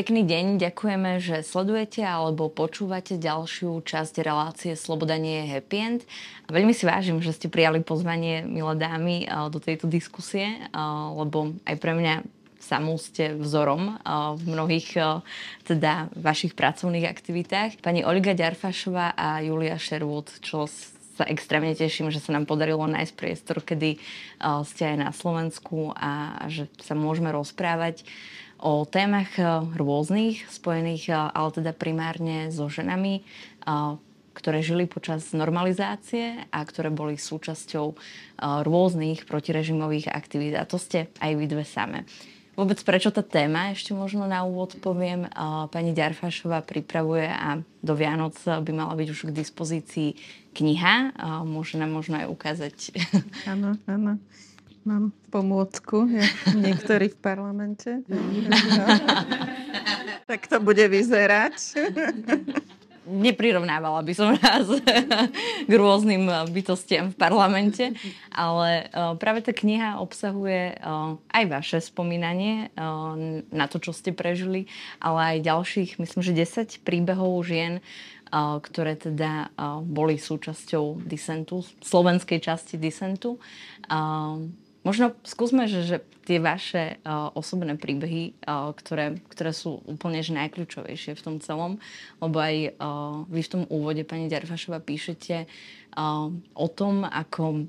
Pekný deň, ďakujeme, že sledujete alebo počúvate ďalšiu časť relácie Sloboda nie je happy end. Veľmi si vážim, že ste prijali pozvanie, milé dámy, do tejto diskusie, lebo aj pre mňa samú ste vzorom v mnohých teda vašich pracovných aktivitách. Pani Olga Ďarfašová a Julia Sherwood, čo sa extrémne teším, že sa nám podarilo nájsť priestor, kedy ste aj na Slovensku a že sa môžeme rozprávať o témach eh, rôznych, spojených eh, ale teda primárne so ženami, eh, ktoré žili počas normalizácie a ktoré boli súčasťou rôznych protirežimových aktivít. A to ste aj vy dve same. Vôbec prečo tá téma, ešte možno na úvod poviem, pani Ďarfašová pripravuje a do Vianoc by mala byť už k dispozícii kniha. Môže nám možno aj ukázať. Áno, áno. Mám pomôcku, ja, niektorí v parlamente. No. tak to bude vyzerať. Neprirovnávala by som nás k rôznym bytostiam v parlamente, ale e, práve tá kniha obsahuje e, aj vaše spomínanie e, na to, čo ste prežili, ale aj ďalších, myslím, že 10 príbehov žien, ktoré teda boli súčasťou disentu, slovenskej časti disentu. Možno skúsme, že, že tie vaše uh, osobné príbehy, uh, ktoré, ktoré sú úplne že najkľúčovejšie v tom celom, lebo aj uh, vy v tom úvode, pani Ďarfašova, píšete uh, o tom, ako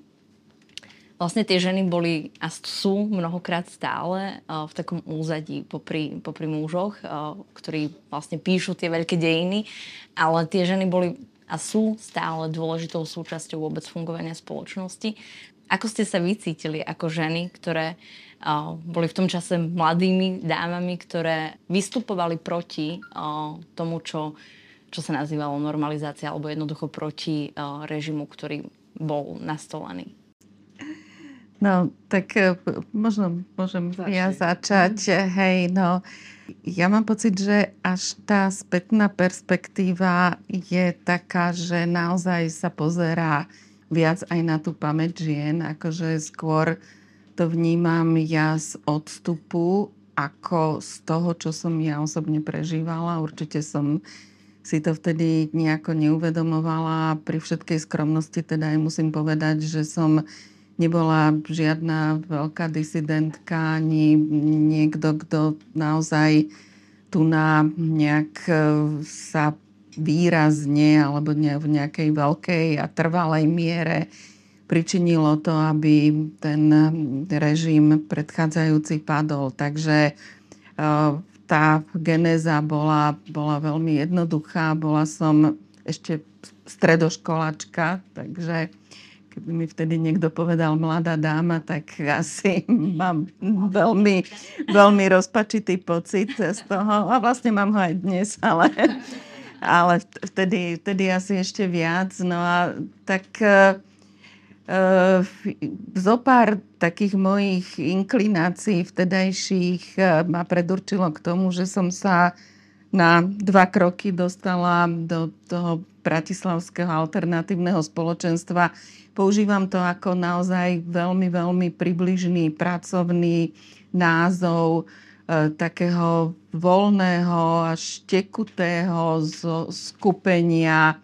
vlastne tie ženy boli a sú mnohokrát stále uh, v takom úzadí popri, popri mužoch, uh, ktorí vlastne píšu tie veľké dejiny, ale tie ženy boli a sú stále dôležitou súčasťou vôbec fungovania spoločnosti. Ako ste sa vycítili ako ženy, ktoré uh, boli v tom čase mladými dámami, ktoré vystupovali proti uh, tomu, čo, čo sa nazývalo normalizácia, alebo jednoducho proti uh, režimu, ktorý bol nastolený? No, tak možno môžem Začne. ja začať. Hej, no, ja mám pocit, že až tá spätná perspektíva je taká, že naozaj sa pozerá viac aj na tú pamäť žien, akože skôr to vnímam ja z odstupu ako z toho, čo som ja osobne prežívala. Určite som si to vtedy nejako neuvedomovala. Pri všetkej skromnosti teda aj musím povedať, že som nebola žiadna veľká disidentka, ani niekto, kto naozaj tu na nejak sa výrazne alebo v nejakej veľkej a trvalej miere pričinilo to, aby ten režim predchádzajúci padol. Takže e, tá genéza bola, bola veľmi jednoduchá. Bola som ešte stredoškolačka, takže keby mi vtedy niekto povedal mladá dáma, tak asi mám veľmi, veľmi rozpačitý pocit z toho. A vlastne mám ho aj dnes, ale ale vtedy, vtedy asi ešte viac. No a tak uh, zo pár takých mojich inklinácií vtedajších uh, ma predurčilo k tomu, že som sa na dva kroky dostala do toho bratislavského alternatívneho spoločenstva. Používam to ako naozaj veľmi, veľmi približný pracovný názov E, takého voľného až tekutého skupenia e,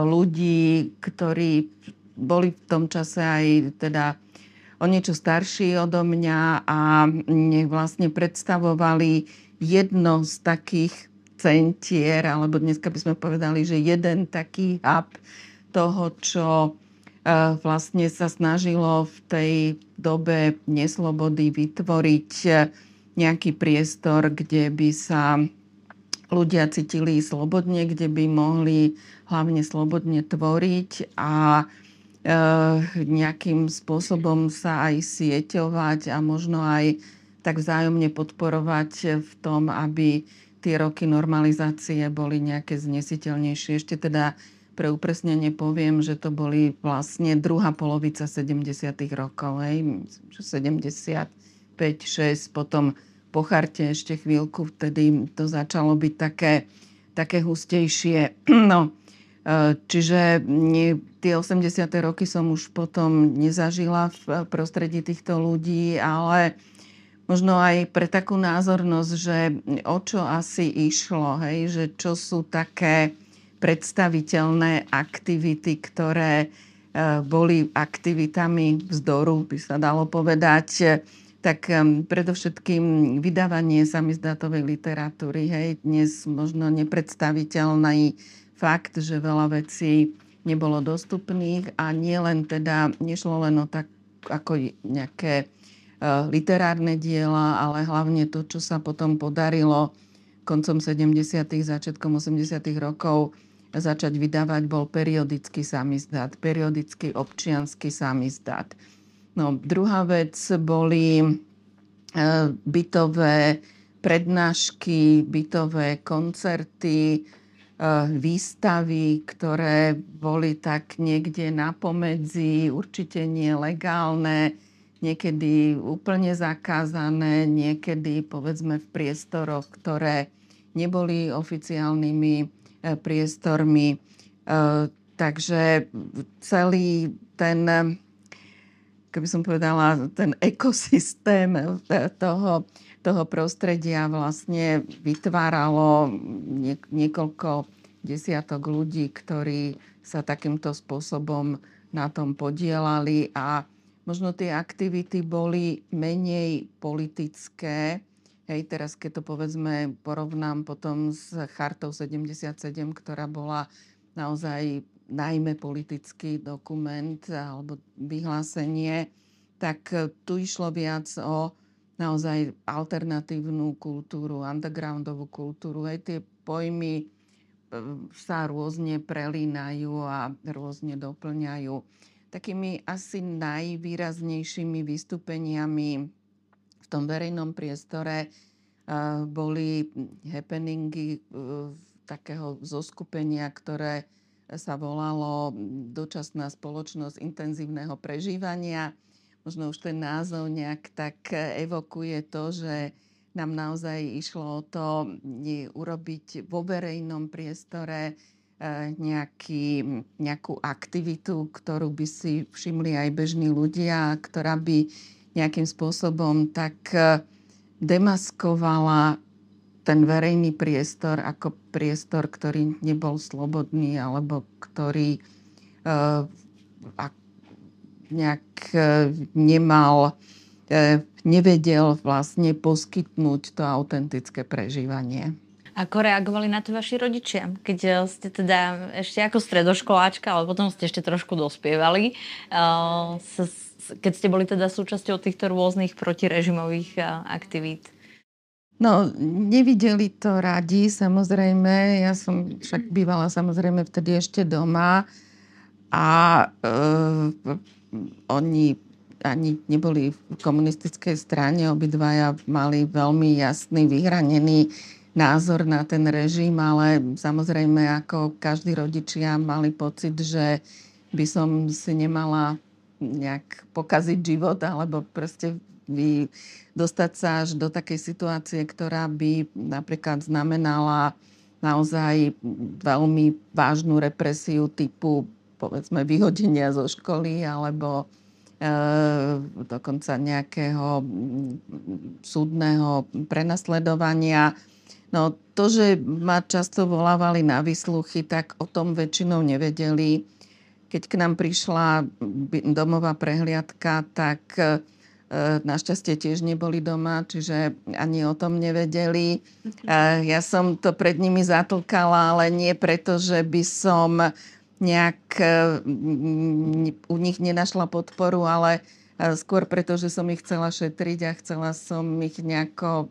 ľudí, ktorí boli v tom čase aj teda o niečo starší odo mňa a vlastne predstavovali jedno z takých centier, alebo dneska by sme povedali, že jeden taký hub toho, čo e, vlastne sa snažilo v tej dobe neslobody vytvoriť nejaký priestor, kde by sa ľudia cítili slobodne, kde by mohli hlavne slobodne tvoriť a e, nejakým spôsobom sa aj sieťovať a možno aj tak vzájomne podporovať v tom, aby tie roky normalizácie boli nejaké znesiteľnejšie. Ešte teda pre upresnenie poviem, že to boli vlastne druhá polovica 70. rokov. Hej. 70 5, 6, potom po charte ešte chvíľku, vtedy to začalo byť také, také hustejšie. No, e, čiže tie 80. roky som už potom nezažila v prostredí týchto ľudí, ale možno aj pre takú názornosť, že o čo asi išlo, hej, že čo sú také predstaviteľné aktivity, ktoré e, boli aktivitami vzdoru, by sa dalo povedať, tak predovšetkým vydávanie samizdátovej literatúry. Hej, dnes možno nepredstaviteľný fakt, že veľa vecí nebolo dostupných a nie len teda, nešlo len o tak ako nejaké uh, literárne diela, ale hlavne to, čo sa potom podarilo koncom 70. začiatkom 80. rokov začať vydávať, bol periodický samizdát, periodický občianský samizdát. No, druhá vec boli e, bytové prednášky, bytové koncerty, e, výstavy, ktoré boli tak niekde na pomedzi, určite nie legálne, niekedy úplne zakázané, niekedy povedzme v priestoroch, ktoré neboli oficiálnymi e, priestormi. Takže celý ten keby som povedala, ten ekosystém toho, toho prostredia vlastne vytváralo niekoľko desiatok ľudí, ktorí sa takýmto spôsobom na tom podielali a možno tie aktivity boli menej politické. Hej, teraz keď to povedzme porovnám potom s Chartou 77, ktorá bola naozaj najmä politický dokument alebo vyhlásenie, tak e, tu išlo viac o naozaj alternatívnu kultúru, undergroundovú kultúru. Aj tie pojmy e, sa rôzne prelínajú a rôzne doplňajú. Takými asi najvýraznejšími vystúpeniami v tom verejnom priestore e, boli happeningy takého zoskupenia, ktoré sa volalo Dočasná spoločnosť intenzívneho prežívania. Možno už ten názov nejak tak evokuje to, že nám naozaj išlo o to urobiť vo verejnom priestore e, nejaký, nejakú aktivitu, ktorú by si všimli aj bežní ľudia, ktorá by nejakým spôsobom tak e, demaskovala ten verejný priestor ako priestor, ktorý nebol slobodný alebo ktorý uh, nejak uh, nemal, uh, nevedel vlastne poskytnúť to autentické prežívanie. Ako reagovali na to vaši rodičia? Keď ste teda ešte ako stredoškoláčka, ale potom ste ešte trošku dospievali, keď ste boli teda súčasťou týchto rôznych protirežimových aktivít? No, nevideli to radi, samozrejme. Ja som však bývala samozrejme vtedy ešte doma a e, oni ani neboli v komunistickej strane, obidvaja mali veľmi jasný, vyhranený názor na ten režim, ale samozrejme ako každý rodičia mali pocit, že by som si nemala nejak pokaziť život alebo proste vy, dostať sa až do takej situácie, ktorá by napríklad znamenala naozaj veľmi vážnu represiu typu povedzme vyhodenia zo školy alebo e, dokonca nejakého súdneho prenasledovania. No to, že ma často volávali na vysluchy, tak o tom väčšinou nevedeli. Keď k nám prišla domová prehliadka, tak E, našťastie tiež neboli doma, čiže ani o tom nevedeli. E, ja som to pred nimi zatlkala, ale nie preto, že by som nejak e, u nich nenašla podporu, ale skôr preto, že som ich chcela šetriť a chcela som ich nejako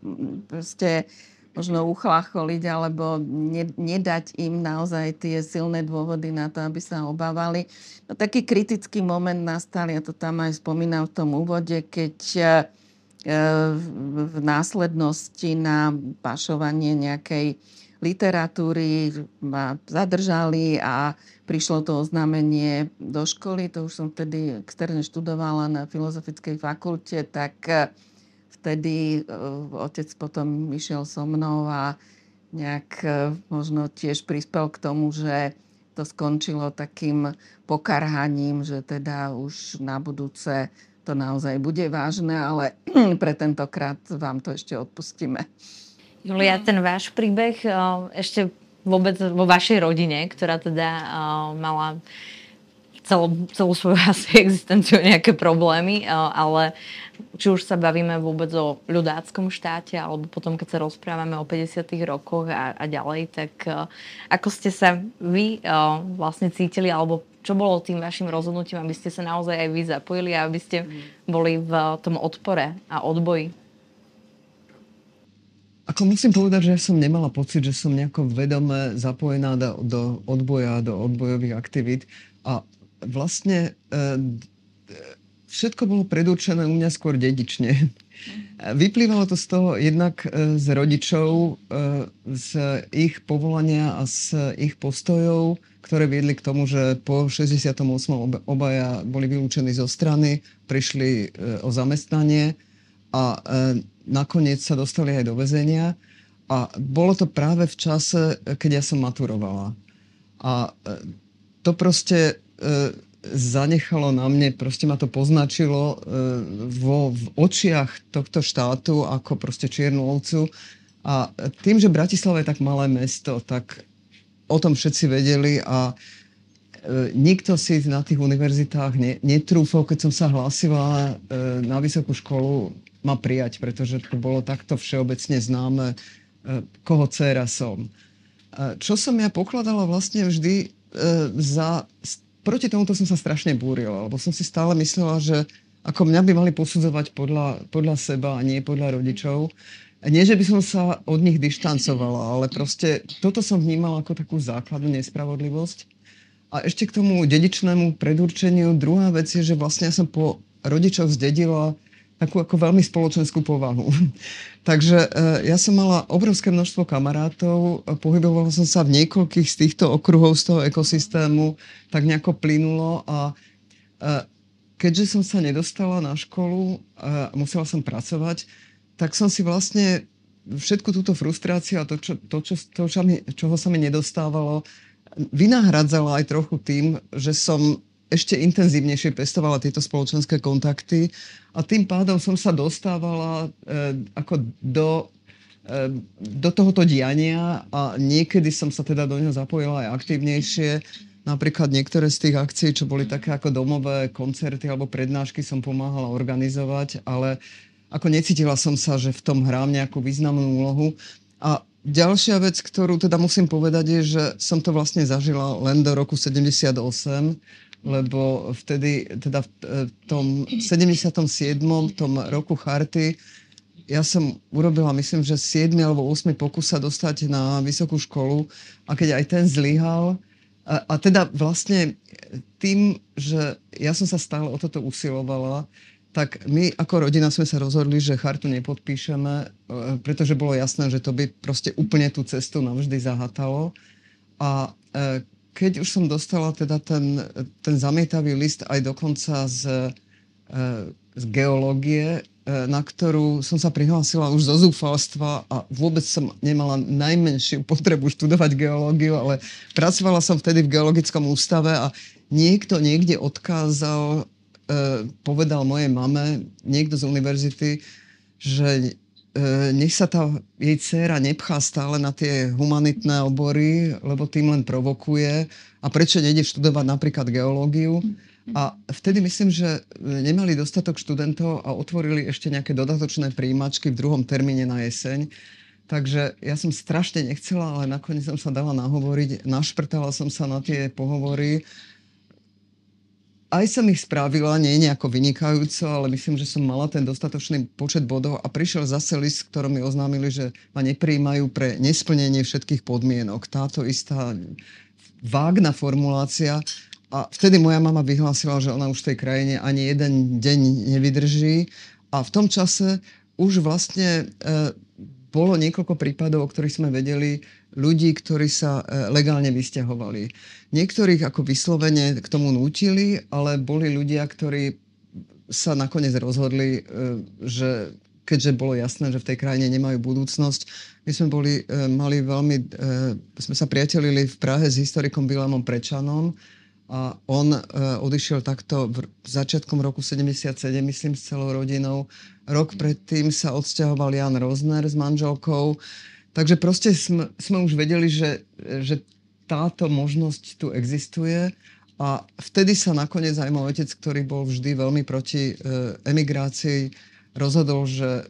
proste možno uchlácholiť alebo ne, nedať im naozaj tie silné dôvody na to, aby sa obávali. No, taký kritický moment nastal, ja to tam aj spomínam v tom úvode, keď e, v následnosti na pašovanie nejakej literatúry ma zadržali a prišlo to oznámenie do školy. To už som vtedy externe študovala na Filozofickej fakulte, tak vtedy uh, otec potom išiel so mnou a nejak uh, možno tiež prispel k tomu, že to skončilo takým pokarhaním, že teda už na budúce to naozaj bude vážne, ale pre tentokrát vám to ešte odpustíme. Julia, ten váš príbeh ešte vôbec vo vašej rodine, ktorá teda mala celú, celú svoju asi existenciu nejaké problémy, ale či už sa bavíme vôbec o ľudáckom štáte, alebo potom, keď sa rozprávame o 50. rokoch a, a ďalej, tak ako ste sa vy vlastne cítili, alebo čo bolo tým vašim rozhodnutím, aby ste sa naozaj aj vy zapojili a aby ste boli v tom odpore a odboji? Ako musím povedať, že som nemala pocit, že som nejako vedome zapojená do, do odboja, do odbojových aktivít. A vlastne e, všetko bolo predurčené u mňa skôr dedične. Vyplývalo to z toho jednak e, z rodičov, e, z ich povolania a z ich postojov, ktoré viedli k tomu, že po 68. obaja boli vylúčení zo strany, prišli o zamestnanie a nakoniec sa dostali aj do väzenia. A bolo to práve v čase, keď ja som maturovala. A to proste zanechalo na mne, proste ma to poznačilo e, vo, v očiach tohto štátu ako proste čiernu ovcu. A tým, že Bratislava je tak malé mesto, tak o tom všetci vedeli a e, nikto si na tých univerzitách ne, netrúfol, keď som sa hlásila e, na vysokú školu, ma prijať, pretože to bolo takto všeobecne známe, e, koho dcera som. E, čo som ja pokladala vlastne vždy e, za proti tomuto som sa strašne búrila, lebo som si stále myslela, že ako mňa by mali posudzovať podľa, podľa seba a nie podľa rodičov. Nie, že by som sa od nich dištancovala, ale proste toto som vnímala ako takú základnú nespravodlivosť. A ešte k tomu dedičnému predurčeniu. Druhá vec je, že vlastne ja som po rodičoch zdedila takú ako veľmi spoločenskú povahu. Takže e, ja som mala obrovské množstvo kamarátov, pohybovala som sa v niekoľkých z týchto okruhov z toho ekosystému, tak nejako plynulo a e, keďže som sa nedostala na školu a musela som pracovať, tak som si vlastne všetku túto frustráciu a to, čo, to, čo, to čo čoho sa mi nedostávalo, vynahradzala aj trochu tým, že som ešte intenzívnejšie pestovala tieto spoločenské kontakty a tým pádom som sa dostávala e, ako do, e, do tohoto diania a niekedy som sa teda do neho zapojila aj aktívnejšie. Napríklad niektoré z tých akcií, čo boli také ako domové koncerty alebo prednášky, som pomáhala organizovať, ale ako necítila som sa, že v tom hrám nejakú významnú úlohu. A ďalšia vec, ktorú teda musím povedať, je, že som to vlastne zažila len do roku 78, lebo vtedy, teda v tom 77. tom roku charty, ja som urobila, myslím, že 7 alebo 8 pokus sa dostať na vysokú školu a keď aj ten zlyhal, a, a teda vlastne tým, že ja som sa stále o toto usilovala, tak my ako rodina sme sa rozhodli, že chartu nepodpíšeme, e, pretože bolo jasné, že to by proste úplne tú cestu navždy zahatalo. A e, keď už som dostala teda ten, ten zamietavý list aj dokonca z, e, z geológie, e, na ktorú som sa prihlásila už zo zúfalstva a vôbec som nemala najmenšiu potrebu študovať geológiu, ale pracovala som vtedy v geologickom ústave a niekto niekde odkázal, e, povedal mojej mame, niekto z univerzity, že nech sa tá jej dcéra nepchá stále na tie humanitné obory, lebo tým len provokuje a prečo nejde študovať napríklad geológiu. A vtedy myslím, že nemali dostatok študentov a otvorili ešte nejaké dodatočné príjimačky v druhom termíne na jeseň. Takže ja som strašne nechcela, ale nakoniec som sa dala nahovoriť. Našprtala som sa na tie pohovory aj som ich spravila, nie nejako vynikajúco, ale myslím, že som mala ten dostatočný počet bodov a prišiel zase list, ktorom mi oznámili, že ma nepríjmajú pre nesplnenie všetkých podmienok. Táto istá vágna formulácia. A vtedy moja mama vyhlásila, že ona už v tej krajine ani jeden deň nevydrží. A v tom čase už vlastne e, bolo niekoľko prípadov, o ktorých sme vedeli, ľudí, ktorí sa e, legálne vysťahovali. Niektorých ako vyslovene k tomu nútili, ale boli ľudia, ktorí sa nakoniec rozhodli, e, že keďže bolo jasné, že v tej krajine nemajú budúcnosť. My sme boli, e, mali veľmi, sme sa priatelili v Prahe s historikom Bilamom Prečanom a on odišiel takto v začiatkom roku 77, myslím, s celou rodinou. Rok predtým sa odsťahoval Jan Rozner s manželkou. Takže proste sme, sme už vedeli, že, že táto možnosť tu existuje a vtedy sa nakoniec aj môj otec, ktorý bol vždy veľmi proti uh, emigrácii, rozhodol, že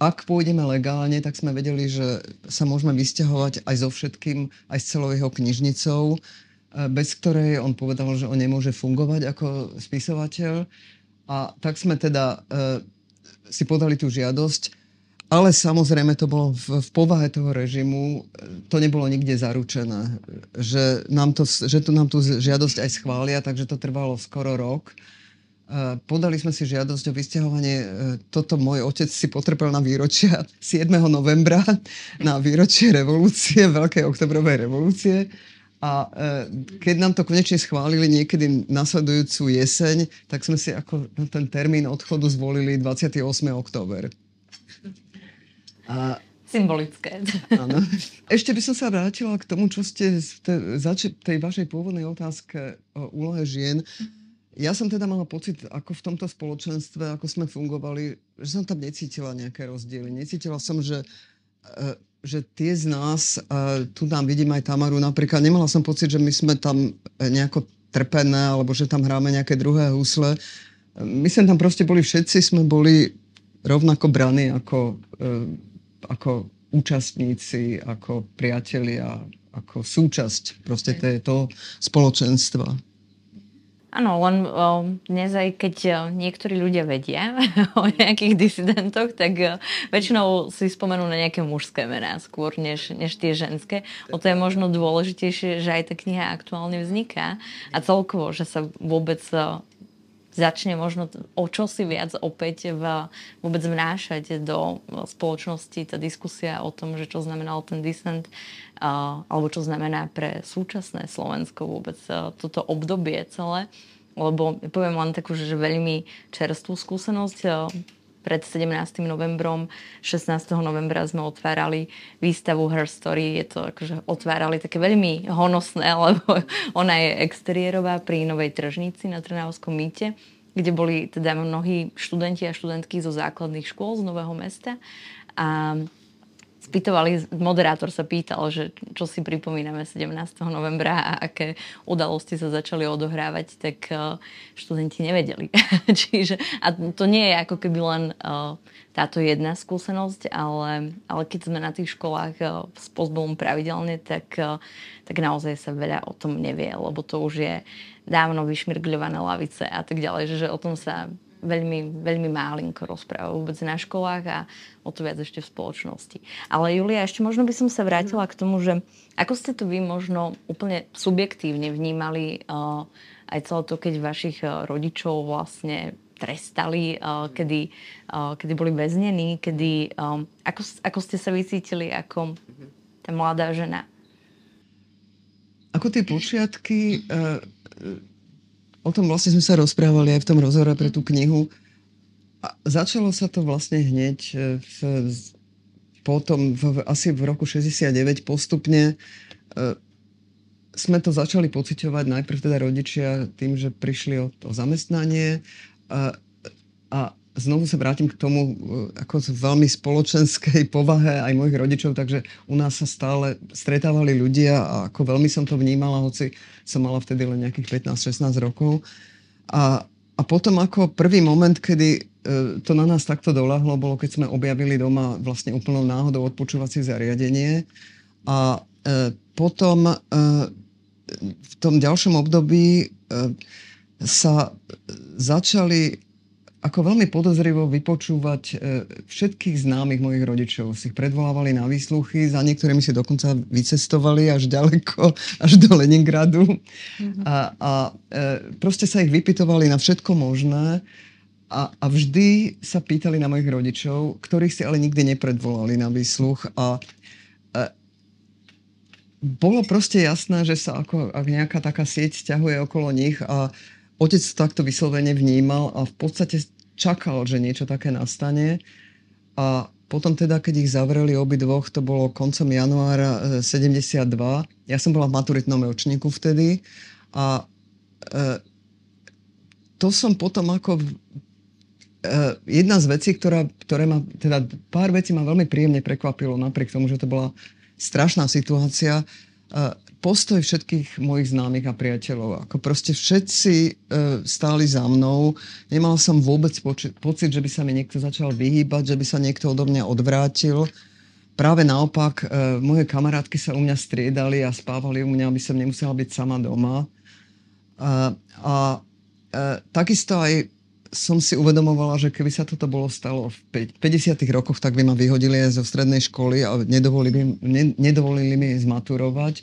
ak pôjdeme legálne, tak sme vedeli, že sa môžeme vysťahovať aj so všetkým, aj s celou jeho knižnicou bez ktorej on povedal, že on nemôže fungovať ako spisovateľ. A tak sme teda e, si podali tú žiadosť, ale samozrejme to bolo v, v povahe toho režimu, to nebolo nikde zaručené, že nám, to, že tu nám tú žiadosť aj schvália, takže to trvalo skoro rok. E, podali sme si žiadosť o vysťahovanie. E, toto môj otec si potrpel na výročia 7. novembra, na výročie revolúcie, Veľkej oktobrovej revolúcie. A e, keď nám to konečne schválili niekedy nasledujúcu jeseň, tak sme si ako ten termín odchodu zvolili 28. október. A, Symbolické. Áno. Ešte by som sa vrátila k tomu, čo ste v tej, tej vašej pôvodnej otázke o úlohe žien. Ja som teda mala pocit, ako v tomto spoločenstve, ako sme fungovali, že som tam necítila nejaké rozdiely. Necítila som, že e, že tie z nás, uh, tu nám vidím aj Tamaru napríklad, nemala som pocit, že my sme tam e, nejako trpené, alebo že tam hráme nejaké druhé husle. My sme tam proste boli všetci, sme boli rovnako braní ako, ako účastníci, ako priatelia, ako súčasť proste toho spoločenstva. Áno, len o, dnes aj keď o, niektorí ľudia vedia o nejakých disidentoch, tak o, väčšinou si spomenú na nejaké mužské mená skôr, než, než tie ženské. O to je možno dôležitejšie, že aj tá kniha aktuálne vzniká a celkovo, že sa vôbec o, začne možno o čosi viac opäť v, vôbec vnášať do spoločnosti tá diskusia o tom, že čo znamenal ten dissent uh, alebo čo znamená pre súčasné Slovensko vôbec uh, toto obdobie celé. Lebo poviem len takú, že veľmi čerstvú skúsenosť. Pred 17. novembrom, 16. novembra sme otvárali výstavu Her Story. Je to akože otvárali také veľmi honosné, lebo ona je exteriérová pri Novej tržnici na Trnavskom mýte kde boli teda mnohí študenti a študentky zo základných škôl z Nového mesta. A spýtovali, moderátor sa pýtal, že čo si pripomíname 17. novembra a aké udalosti sa začali odohrávať, tak uh, študenti nevedeli. Čiže, a to nie je ako keby len uh, táto jedna skúsenosť, ale, ale keď sme na tých školách uh, s pozbolom pravidelne, tak, tak naozaj sa veľa o tom nevie, lebo to už je dávno vyšmirgľované lavice a tak ďalej, že o tom sa veľmi, veľmi málinko rozpráva vôbec na školách a o to viac ešte v spoločnosti. Ale Julia, ešte možno by som sa vrátila k tomu, že ako ste to vy možno úplne subjektívne vnímali uh, aj celé to, keď vašich uh, rodičov vlastne trestali, uh, kedy, uh, kedy boli väznení, kedy, um, ako, ako ste sa vycítili ako tá mladá žena? Ako tie počiatky, uh, o tom vlastne sme sa rozprávali aj v tom rozhovore pre tú knihu. A začalo sa to vlastne hneď e, v, potom, v, asi v roku 69 postupne. E, sme to začali pociťovať najprv teda rodičia tým, že prišli o to zamestnanie. A, a znovu sa vrátim k tomu e, ako veľmi spoločenskej povahe aj mojich rodičov, takže u nás sa stále stretávali ľudia a ako veľmi som to vnímala, hoci som mala vtedy len nejakých 15-16 rokov. A, a potom ako prvý moment, kedy e, to na nás takto doľahlo, bolo keď sme objavili doma vlastne úplnou náhodou odpočúvacie zariadenie. A e, potom e, v tom ďalšom období e, sa začali ako veľmi podozrivo vypočúvať e, všetkých známych mojich rodičov. Si ich predvolávali na výsluchy, za niektorými si dokonca vycestovali až ďaleko, až do Leningradu. Mm-hmm. A, a e, proste sa ich vypitovali na všetko možné. A, a vždy sa pýtali na mojich rodičov, ktorých si ale nikdy nepredvolali na výsluch. A e, bolo proste jasné, že sa ako ak nejaká taká sieť ťahuje okolo nich a otec to takto vyslovene vnímal a v podstate čakal, že niečo také nastane. A potom teda, keď ich zavreli obidvoch, to bolo koncom januára 72. E, ja som bola v maturitnom ročníku vtedy a to som potom ako Uh, jedna z vecí, ktorá, ktoré ma, teda pár vecí ma veľmi príjemne prekvapilo, napriek tomu, že to bola strašná situácia, uh, postoj všetkých mojich známych a priateľov. Ako proste všetci uh, stáli za mnou. Nemal som vôbec poči- pocit, že by sa mi niekto začal vyhýbať, že by sa niekto odo mňa odvrátil. Práve naopak, uh, moje kamarátky sa u mňa striedali a spávali u mňa, aby som nemusela byť sama doma. Uh, a uh, takisto aj som si uvedomovala, že keby sa toto bolo stalo v 50. rokoch, tak by ma vyhodili aj zo strednej školy a nedovolili, ne, nedovolili mi zmaturovať.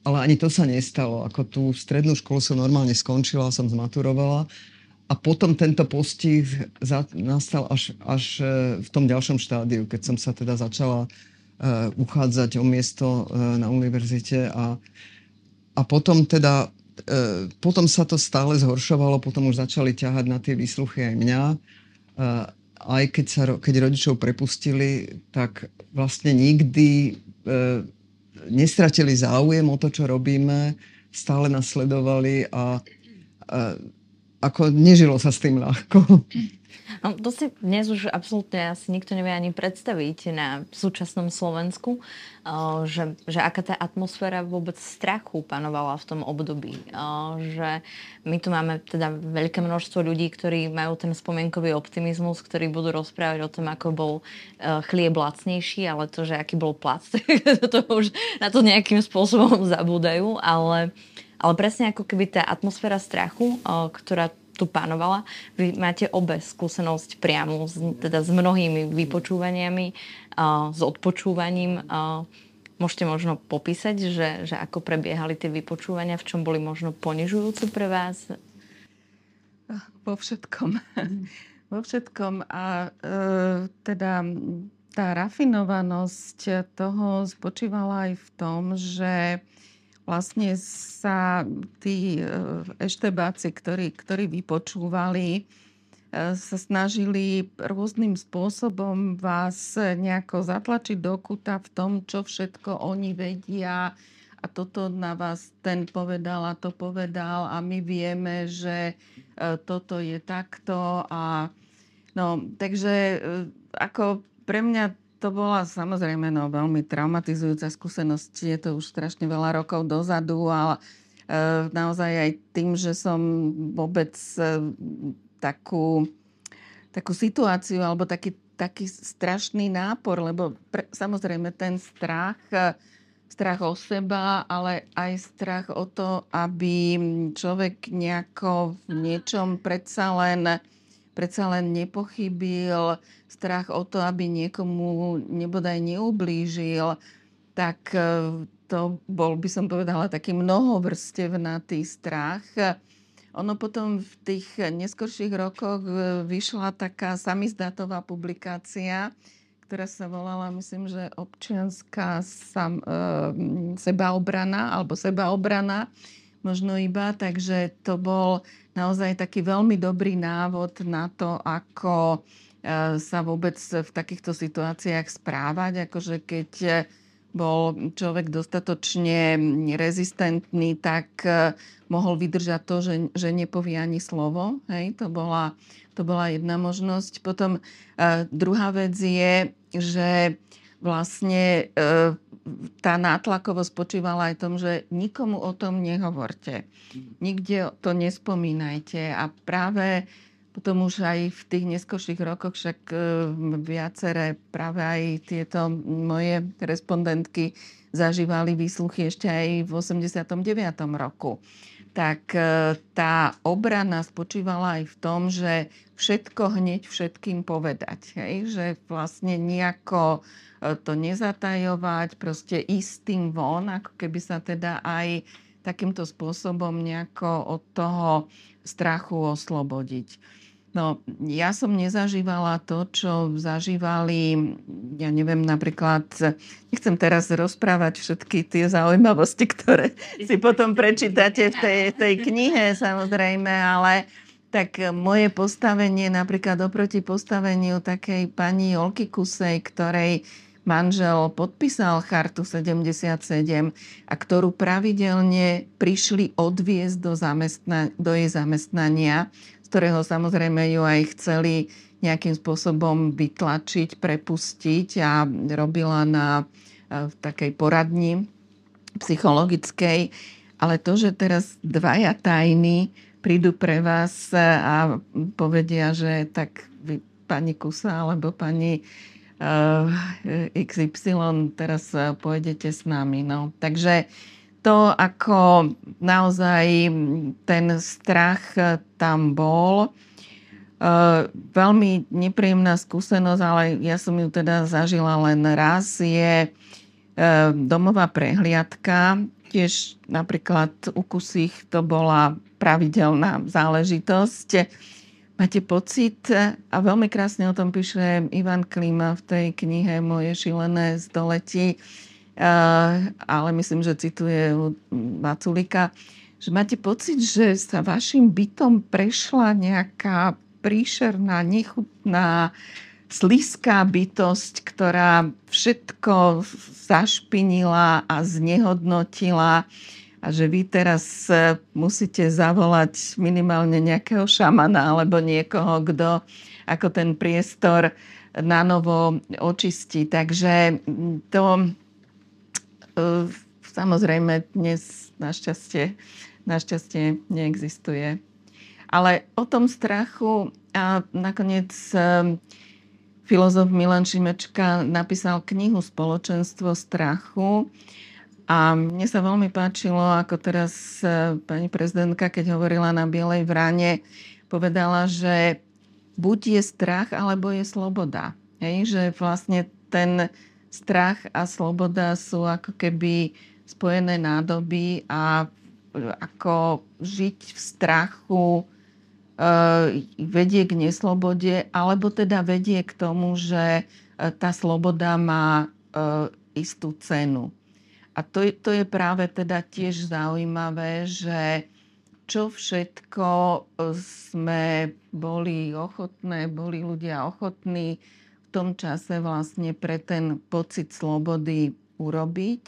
Ale ani to sa nestalo. Ako tú strednú školu som normálne skončila, som zmaturovala. A potom tento postih za, nastal až, až e, v tom ďalšom štádiu, keď som sa teda začala uh, uchádzať o miesto uh, na univerzite a, a potom teda E, potom sa to stále zhoršovalo, potom už začali ťahať na tie výsluchy aj mňa. E, aj keď, sa, keď rodičov prepustili, tak vlastne nikdy e, nestratili záujem o to, čo robíme, stále nasledovali a, a ako nežilo sa s tým ľahko. No, to si dnes už absolútne asi nikto nevie ani predstaviť na súčasnom Slovensku, že, že aká tá atmosféra vôbec strachu panovala v tom období. Že my tu máme teda veľké množstvo ľudí, ktorí majú ten spomienkový optimizmus, ktorí budú rozprávať o tom, ako bol chlieb lacnejší, ale to, že aký bol plac, to už na to nejakým spôsobom zabúdajú, ale ale presne ako keby tá atmosféra strachu, ktorá tu pánovala. Vy máte obe skúsenosť priamo s, teda s mnohými vypočúvaniami, uh, s odpočúvaním. Uh, môžete možno popísať, že, že ako prebiehali tie vypočúvania, v čom boli možno ponižujúce pre vás? Vo všetkom. Vo všetkom. A e, teda tá rafinovanosť toho spočívala aj v tom, že vlastne sa tí e, eštebáci, ktorí, ktorí vypočúvali, e, sa snažili rôznym spôsobom vás nejako zatlačiť do kuta v tom, čo všetko oni vedia. A toto na vás ten povedal a to povedal. A my vieme, že e, toto je takto. A no, takže ako pre mňa to bola samozrejme no, veľmi traumatizujúca skúsenosť. Je to už strašne veľa rokov dozadu, ale e, naozaj aj tým, že som vôbec e, takú, takú situáciu alebo taký, taký strašný nápor, lebo pre, samozrejme ten strach, e, strach o seba, ale aj strach o to, aby človek nejako v niečom predsa len predsa len nepochybil, strach o to, aby niekomu nebodaj neublížil, tak e, to bol, by som povedala, taký mnohovrstevnatý strach. Ono potom v tých neskorších rokoch e, vyšla taká samizdatová publikácia, ktorá sa volala, myslím, že občianská sam, e, sebaobrana alebo sebaobrana možno iba, takže to bol naozaj taký veľmi dobrý návod na to, ako e, sa vôbec v takýchto situáciách správať, akože keď e, bol človek dostatočne rezistentný, tak e, mohol vydržať to, že, že nepovie ani slovo. Hej, to bola, to bola jedna možnosť. Potom druhá vec je, že vlastne tá nátlakovosť spočívala aj v tom, že nikomu o tom nehovorte. Nikde to nespomínajte. A práve potom už aj v tých neskôrších rokoch však e, viaceré práve aj tieto moje respondentky zažívali výsluchy ešte aj v 89. roku. Tak e, tá obrana spočívala aj v tom, že všetko hneď všetkým povedať. Hej? Že vlastne nejako to nezatajovať, proste ísť tým von, ako keby sa teda aj takýmto spôsobom nejako od toho strachu oslobodiť. No, ja som nezažívala to, čo zažívali, ja neviem, napríklad, nechcem teraz rozprávať všetky tie zaujímavosti, ktoré si potom prečítate v tej, tej knihe, samozrejme, ale tak moje postavenie napríklad oproti postaveniu takej pani Olky Kusej, ktorej manžel podpísal chartu 77 a ktorú pravidelne prišli odviesť do, zamestna- do jej zamestnania, ktorého samozrejme ju aj chceli nejakým spôsobom vytlačiť, prepustiť a robila na v takej poradni psychologickej. Ale to, že teraz dvaja tajní prídu pre vás a povedia, že tak vy, pani Kusa alebo pani uh, eh, XY teraz pôjdete s nami. No. Takže to, ako naozaj ten strach tam bol, Uh, veľmi nepríjemná skúsenosť, ale ja som ju teda zažila len raz, je uh, domová prehliadka. Tiež napríklad u kusích to bola pravidelná záležitosť. Máte pocit, a veľmi krásne o tom píše Ivan Klima v tej knihe Moje šilené zdoleti, ale myslím, že cituje Maculika, že máte pocit, že sa vašim bytom prešla nejaká príšerná, nechutná, sliská bytosť, ktorá všetko zašpinila a znehodnotila a že vy teraz e, musíte zavolať minimálne nejakého šamana alebo niekoho, kto ako ten priestor na novo očistí. Takže to e, samozrejme dnes našťastie, našťastie neexistuje. Ale o tom strachu a nakoniec e, filozof Milan Šimečka napísal knihu Spoločenstvo strachu, a mne sa veľmi páčilo, ako teraz e, pani prezidentka, keď hovorila na Bielej vrane, povedala, že buď je strach, alebo je sloboda. Hej? Že vlastne ten strach a sloboda sú ako keby spojené nádoby a ako žiť v strachu e, vedie k neslobode, alebo teda vedie k tomu, že e, tá sloboda má istú cenu. A to, to je práve teda tiež zaujímavé, že čo všetko e, sme boli ochotné, boli ľudia ochotní tom čase vlastne pre ten pocit slobody urobiť.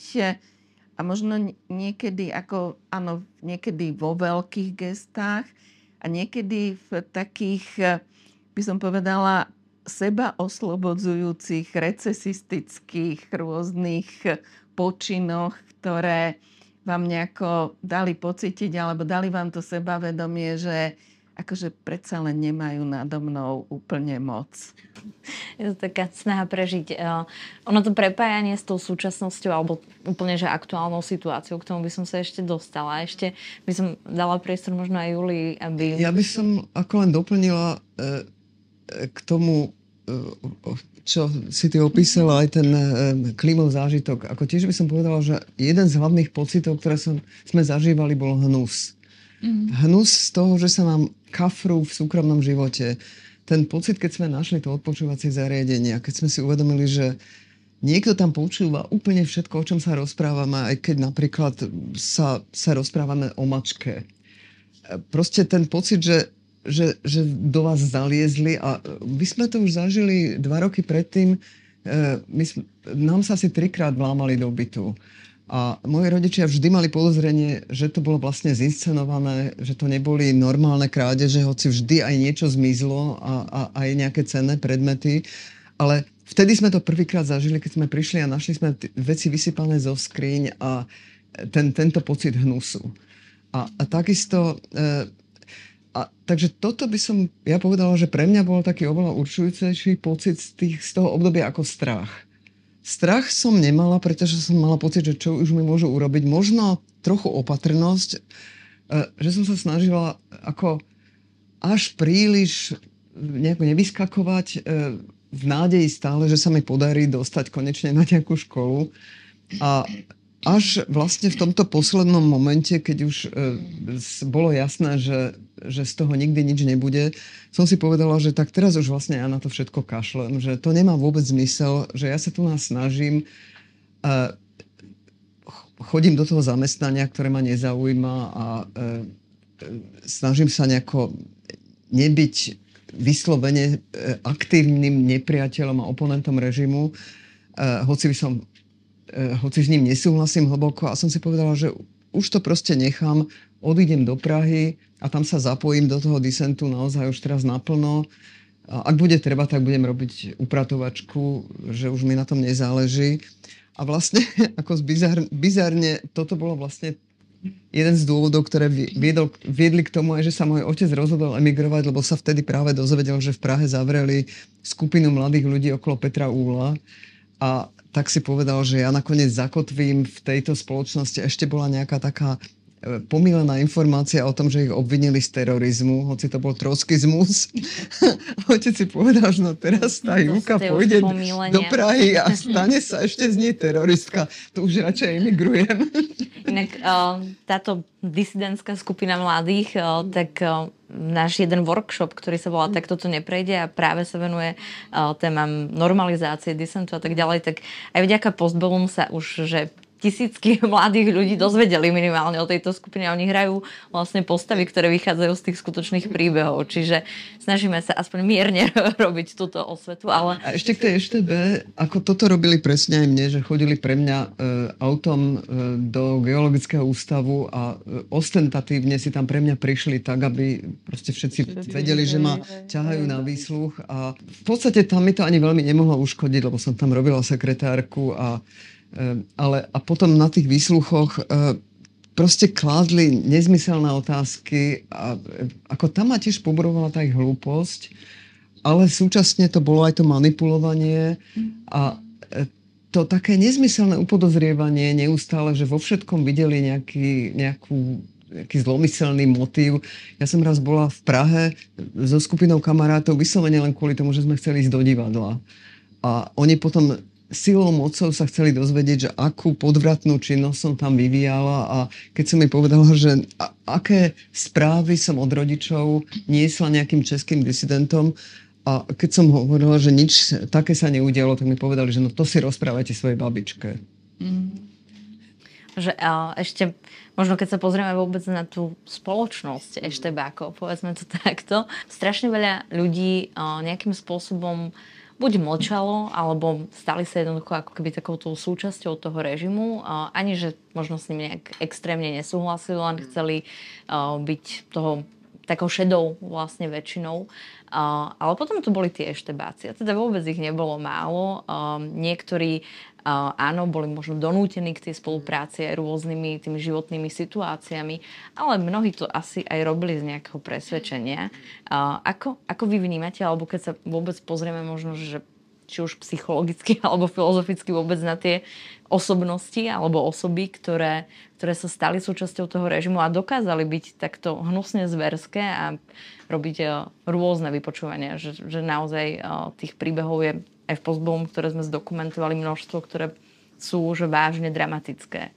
A možno niekedy, ako, áno, niekedy vo veľkých gestách a niekedy v takých, by som povedala, seba oslobodzujúcich, recesistických, rôznych počinoch, ktoré vám nejako dali pocítiť alebo dali vám to sebavedomie, že akože predsa len nemajú nado mnou úplne moc. Je to taká snaha prežiť. Uh, ono to prepájanie s tou súčasnosťou alebo úplne že aktuálnou situáciou, k tomu by som sa ešte dostala. Ešte by som dala priestor možno aj Julii, aby... Ja by som ako len doplnila uh, k tomu uh, čo si ty opísala, aj ten klímov zážitok. Ako tiež by som povedala, že jeden z hlavných pocitov, ktoré som, sme zažívali, bol hnus. Mm. Hnus z toho, že sa nám kafru v súkromnom živote. Ten pocit, keď sme našli to odpočúvacie zariadenie a keď sme si uvedomili, že niekto tam počúva úplne všetko, o čom sa rozprávame, aj keď napríklad sa, sa rozprávame o mačke. Proste ten pocit, že že, že do vás zaliezli a my sme to už zažili dva roky predtým. E, my nám sa asi trikrát vlámali do bytu. A moji rodičia vždy mali podozrenie, že to bolo vlastne zinscenované, že to neboli normálne krádeže, hoci vždy aj niečo zmizlo a, a aj nejaké cenné predmety. Ale vtedy sme to prvýkrát zažili, keď sme prišli a našli sme veci vysypané zo skriň a ten, tento pocit hnusu. A, a takisto e, a, takže toto by som, ja povedala, že pre mňa bol taký oveľa určujúcejší pocit z, tých, z toho obdobia ako strach. Strach som nemala, pretože som mala pocit, že čo už mi môžu urobiť. Možno trochu opatrnosť, e, že som sa snažila ako až príliš nejako nevyskakovať e, v nádeji stále, že sa mi podarí dostať konečne na nejakú školu. A až vlastne v tomto poslednom momente, keď už e, bolo jasné, že, že z toho nikdy nič nebude, som si povedala, že tak teraz už vlastne ja na to všetko kašlem, že to nemá vôbec zmysel, že ja sa tu nás snažím, e, chodím do toho zamestnania, ktoré ma nezaujíma a e, snažím sa nejako nebyť vyslovene e, aktívnym nepriateľom a oponentom režimu, hoci by som hoci s ním nesúhlasím hlboko a som si povedala, že už to proste nechám, odídem do Prahy a tam sa zapojím do toho disentu naozaj už teraz naplno. A ak bude treba, tak budem robiť upratovačku, že už mi na tom nezáleží. A vlastne, ako bizar, bizarne, toto bolo vlastne jeden z dôvodov, ktoré viedol, viedli k tomu aj, že sa môj otec rozhodol emigrovať, lebo sa vtedy práve dozvedel, že v Prahe zavreli skupinu mladých ľudí okolo Petra Úla a tak si povedal, že ja nakoniec zakotvím v tejto spoločnosti. Ešte bola nejaká taká pomílená informácia o tom, že ich obvinili z terorizmu, hoci to bol troskizmus. Otec si povedal, že no teraz tá Júka pôjde do Prahy a stane sa ešte z nej teroristka. To už radšej emigrujem. Inak táto disidentská skupina mladých, tak náš jeden workshop, ktorý sa volá Tak toto neprejde a práve sa venuje témam normalizácie, disentu a tak ďalej, tak aj vďaka Postbellum sa už, že tisícky mladých ľudí dozvedeli minimálne o tejto skupine. Oni hrajú vlastne postavy, ktoré vychádzajú z tých skutočných príbehov. Čiže snažíme sa aspoň mierne robiť túto osvetu. Ale... A ešte k tej EŠTB, ako toto robili presne aj mne, že chodili pre mňa e, autom e, do geologického ústavu a e, ostentatívne si tam pre mňa prišli tak, aby proste všetci vedeli, že ma ťahajú na výsluch a v podstate tam mi to ani veľmi nemohlo uškodiť, lebo som tam robila sekretárku a ale a potom na tých výsluchoch ehm, proste kládli nezmyselné otázky a ehm, ako tam ma tiež poborovala tá ich hlúposť, ale súčasne to bolo aj to manipulovanie a to také nezmyselné upodozrievanie neustále, že vo všetkom videli nejaký, nejakú, nejaký zlomyselný motív. Ja som raz bola v Prahe so skupinou kamarátov vyslovene len kvôli tomu, že sme chceli ísť do divadla. A oni potom silou mocou sa chceli dozvedieť, že akú podvratnú činnosť som tam vyvíjala a keď som mi povedala, že aké správy som od rodičov niesla nejakým českým disidentom a keď som hovorila, že nič také sa neudialo, tak mi povedali, že no to si rozprávajte svojej babičke. Mm. Že a ešte, možno keď sa pozrieme vôbec na tú spoločnosť eštebákov, povedzme to takto, strašne veľa ľudí a, nejakým spôsobom buď mlčalo, alebo stali sa jednoducho ako keby takouto súčasťou toho režimu. Ani, že možno s ním nejak extrémne nesúhlasili, len chceli byť toho takou šedou vlastne väčšinou. Uh, ale potom tu boli tie eštebácie. Teda vôbec ich nebolo málo. Uh, niektorí áno, boli možno donútení k tej spolupráci aj rôznymi tými životnými situáciami, ale mnohí to asi aj robili z nejakého presvedčenia. Ako, ako vy vnímate, alebo keď sa vôbec pozrieme možno, že či už psychologicky alebo filozoficky vôbec na tie osobnosti alebo osoby, ktoré, ktoré sa stali súčasťou toho režimu a dokázali byť takto hnusne zverské a robiť eh, rôzne vypočúvania. Že, že naozaj eh, tých príbehov je aj v pozbom, ktoré sme zdokumentovali množstvo, ktoré sú už vážne dramatické.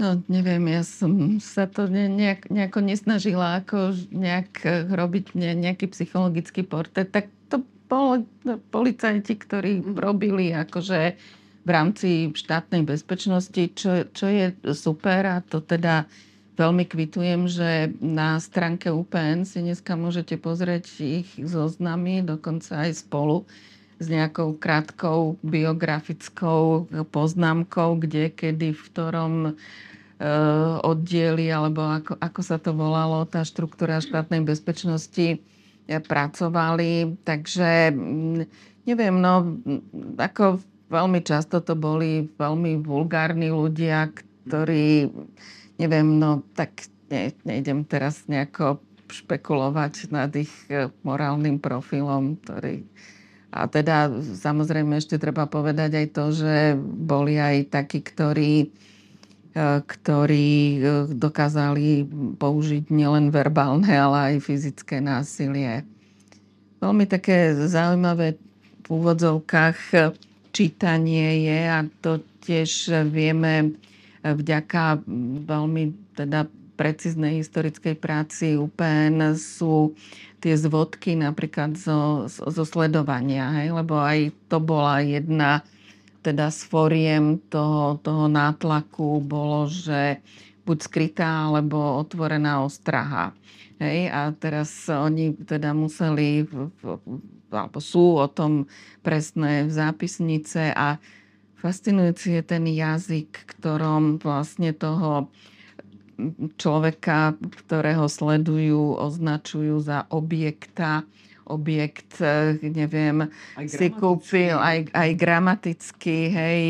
No, neviem, ja som sa to nejak, nejako nesnažila ako nejak eh, robiť nejaký psychologický portrét. Tak pol, policajti, ktorí mhm. robili akože v rámci štátnej bezpečnosti, čo, čo je super a to teda veľmi kvitujem, že na stránke UPN si dneska môžete pozrieť ich zoznamy, dokonca aj spolu s nejakou krátkou biografickou poznámkou, kde, kedy, v ktorom e, oddieli, alebo ako, ako sa to volalo, tá štruktúra štátnej bezpečnosti pracovali. Takže mm, neviem, no ako veľmi často to boli veľmi vulgárni ľudia, ktorí, neviem, no tak ne, nejdem teraz nejako špekulovať nad ich e, morálnym profilom, ktorý a teda samozrejme ešte treba povedať aj to, že boli aj takí, ktorí E, ktorí e, dokázali použiť nielen verbálne, ale aj fyzické násilie. Veľmi také zaujímavé v úvodzovkách čítanie je a to tiež vieme vďaka veľmi teda precíznej historickej práci UPN sú tie zvodky napríklad zo, zo sledovania, hej? lebo aj to bola jedna teda s foriem toho, toho nátlaku bolo, že buď skrytá alebo otvorená ostraha. Hej, a teraz oni teda museli, alebo sú o tom presné zápisnice a fascinujúci je ten jazyk, ktorom vlastne toho človeka, ktorého sledujú, označujú za objekta, objekt, e, neviem, si kúpil aj, aj gramaticky, hej,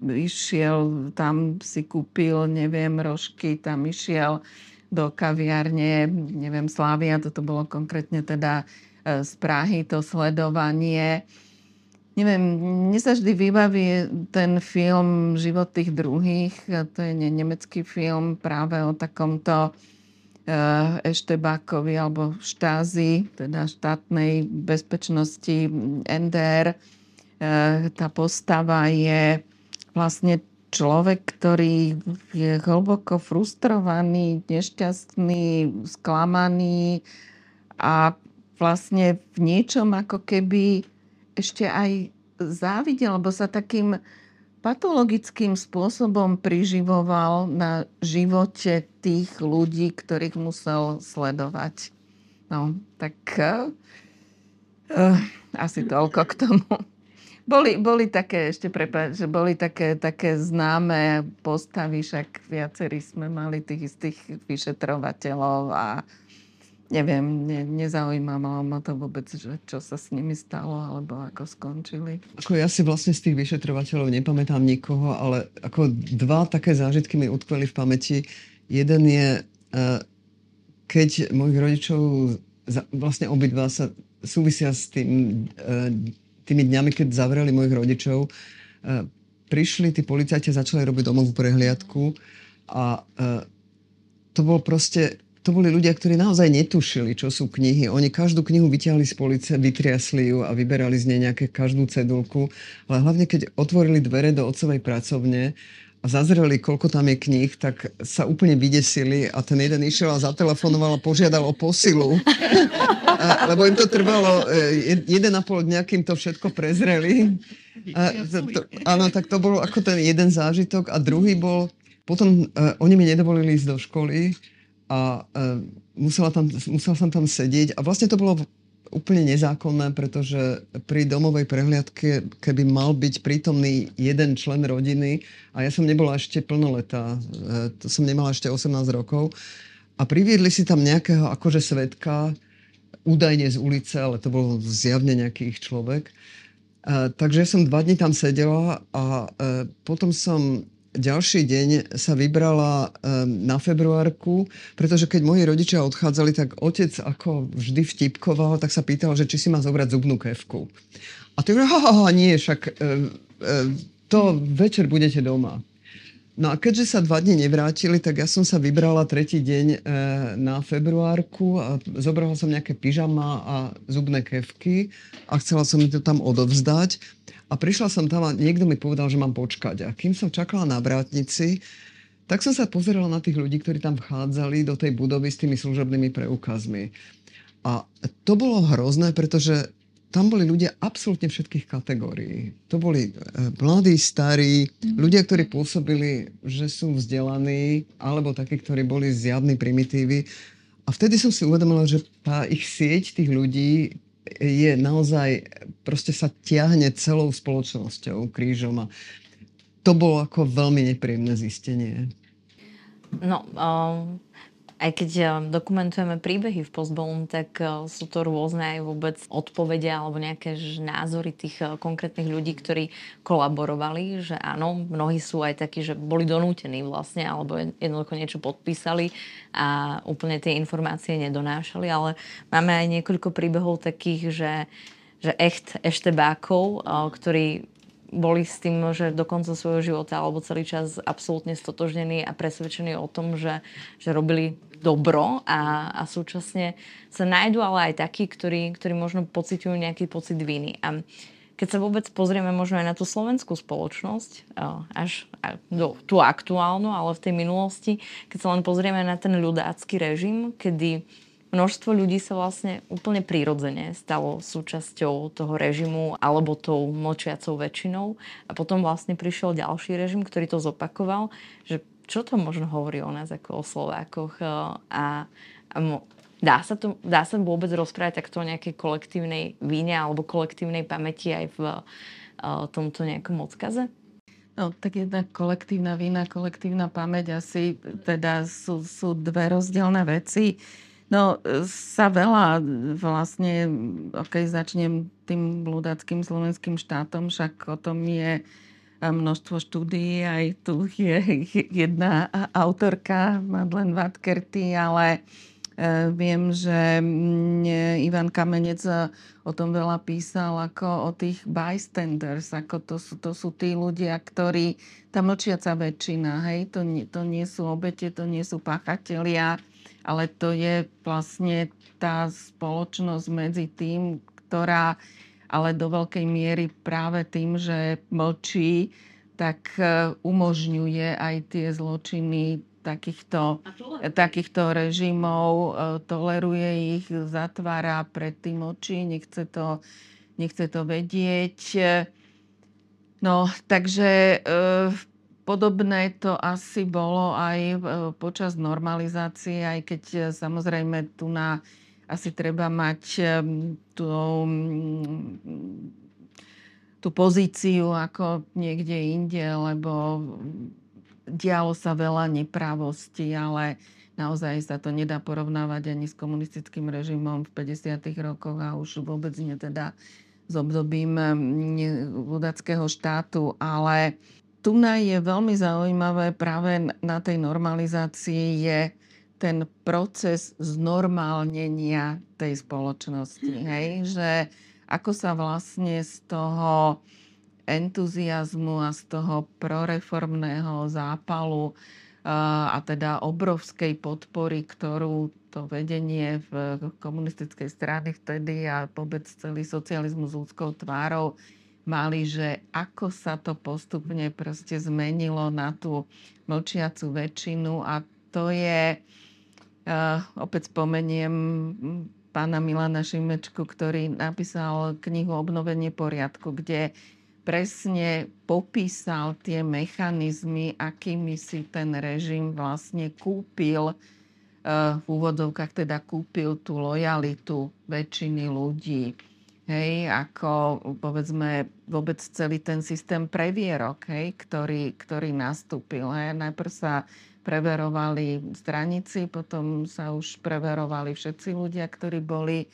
išiel, tam si kúpil, neviem, rožky, tam išiel do kaviárne, neviem, Slávia, toto bolo konkrétne teda e, z Prahy, to sledovanie. Neviem, mne sa vždy vybaví ten film Život tých druhých. To je nemecký film práve o takomto Eh, Eštebákovi alebo štázi, teda štátnej bezpečnosti NDR. Eh, tá postava je vlastne človek, ktorý je hlboko frustrovaný, nešťastný, sklamaný a vlastne v niečom ako keby ešte aj závidel, lebo sa takým patologickým spôsobom priživoval na živote tých ľudí, ktorých musel sledovať. No, tak uh, uh, asi toľko k tomu. Boli, boli také, ešte prepáč, že boli také, také známe postavy, však viacerí sme mali tých istých vyšetrovateľov a neviem, ne, nezaujímalo ma to vôbec, že čo sa s nimi stalo, alebo ako skončili. Ako ja si vlastne z tých vyšetrovateľov nepamätám nikoho, ale ako dva také zážitky mi utkveli v pamäti. Jeden je, eh, keď mojich rodičov, vlastne obidva sa súvisia s tým, eh, tými dňami, keď zavreli mojich rodičov, eh, prišli tí policajti začali robiť domovú prehliadku a to bolo proste to boli ľudia, ktorí naozaj netušili, čo sú knihy. Oni každú knihu vyťahli z police, vytriasli ju a vyberali z nej nejaké každú cedulku. Ale hlavne, keď otvorili dvere do otcovej pracovne a zazreli, koľko tam je kníh, tak sa úplne vydesili a ten jeden išiel a zatelefonoval a požiadal o posilu. A, lebo im to trvalo e, jeden a pol dňa, kým to všetko prezreli. A, to, áno, tak to bol ako ten jeden zážitok. A druhý bol, potom uh, oni mi nedovolili ísť do školy, a uh, musela, tam, musela som tam sedieť a vlastne to bolo úplne nezákonné, pretože pri domovej prehliadke, keby mal byť prítomný jeden člen rodiny, a ja som nebola ešte plnoletá, uh, to som nemala ešte 18 rokov, a priviedli si tam nejakého akože svetka, údajne z ulice, ale to bol zjavne nejaký ich človek. Uh, takže som dva dní tam sedela a uh, potom som ďalší deň sa vybrala um, na februárku, pretože keď moji rodičia odchádzali, tak otec ako vždy vtipkoval, tak sa pýtal, že či si má zobrať zubnú kevku. A ty ha, ha, nie, však uh, uh, to večer budete doma. No a keďže sa dva dni nevrátili, tak ja som sa vybrala tretí deň e, na februárku a zobrala som nejaké pyžama a zubné kevky a chcela som mi to tam odovzdať. A prišla som tam a niekto mi povedal, že mám počkať. A kým som čakala na vrátnici, tak som sa pozerala na tých ľudí, ktorí tam vchádzali do tej budovy s tými služobnými preukazmi. A to bolo hrozné, pretože tam boli ľudia absolútne všetkých kategórií. To boli e, mladí, starí, ľudia, ktorí pôsobili, že sú vzdelaní, alebo takí, ktorí boli zjavní primitívy. A vtedy som si uvedomila, že tá ich sieť tých ľudí, je naozaj, proste sa tiahne celou spoločnosťou krížom a to bolo ako veľmi nepríjemné zistenie. No, um, aj keď eh, dokumentujeme príbehy v Postbone, tak eh, sú to rôzne aj vôbec odpovede alebo nejaké názory tých eh, konkrétnych ľudí, ktorí kolaborovali, že áno, mnohí sú aj takí, že boli donútení vlastne, alebo jednoducho niečo podpísali a úplne tie informácie nedonášali, ale máme aj niekoľko príbehov takých, že že echt eštebákov, ktorí boli s tým, že do konca svojho života alebo celý čas absolútne stotožnení a presvedčení o tom, že, že robili dobro a, a súčasne sa nájdú ale aj takí, ktorí, ktorí možno pociťujú nejaký pocit viny. A keď sa vôbec pozrieme možno aj na tú slovenskú spoločnosť, až do tú aktuálnu, ale v tej minulosti, keď sa len pozrieme na ten ľudácky režim, kedy množstvo ľudí sa vlastne úplne prirodzene stalo súčasťou toho režimu alebo tou močiacou väčšinou. A potom vlastne prišiel ďalší režim, ktorý to zopakoval, že čo to možno hovorí o nás ako o Slovákoch a, a mo, dá sa, to, dá sa vôbec rozprávať takto o nejakej kolektívnej víne alebo kolektívnej pamäti aj v uh, tomto nejakom odkaze? No, tak jedna kolektívna vína, kolektívna pamäť asi teda sú, sú dve rozdielne veci. No, sa veľa vlastne, ok, začnem tým ľudackým slovenským štátom, však o tom je množstvo štúdií, aj tu je jedna autorka, Madeleine Vatkerty, ale e, viem, že Ivan Kamenec o tom veľa písal ako o tých bystanders, ako to sú, to sú tí ľudia, ktorí, tá mlčiaca väčšina, hej, to, nie, to nie sú obete, to nie sú pachatelia, ale to je vlastne tá spoločnosť medzi tým, ktorá ale do veľkej miery práve tým, že mlčí, tak e, umožňuje aj tie zločiny takýchto, takýchto režimov, e, toleruje ich, zatvára pred tým oči, nechce to, nechce to vedieť. No, takže e, podobné to asi bolo aj počas normalizácie, aj keď samozrejme tu na asi treba mať tú, tú pozíciu ako niekde inde, lebo dialo sa veľa nepravosti, ale naozaj sa to nedá porovnávať ani s komunistickým režimom v 50. rokoch a už vôbec nie teda s obdobím ľudackého štátu, ale tu je veľmi zaujímavé práve na tej normalizácii je ten proces znormálnenia tej spoločnosti. Hej? Že ako sa vlastne z toho entuziasmu a z toho proreformného zápalu a teda obrovskej podpory, ktorú to vedenie v komunistickej strany vtedy a vôbec celý socializmus s ľudskou tvárou mali, že ako sa to postupne proste zmenilo na tú mlčiacu väčšinu a to je Uh, opäť spomeniem pána Milana Šimečku, ktorý napísal knihu Obnovenie poriadku, kde presne popísal tie mechanizmy, akými si ten režim vlastne kúpil, uh, v úvodovkách teda kúpil tú lojalitu väčšiny ľudí. Hej, ako povedzme vôbec celý ten systém previerok, hej, ktorý, ktorý nastúpil. Hej. Najprv sa preverovali stranici, potom sa už preverovali všetci ľudia, ktorí boli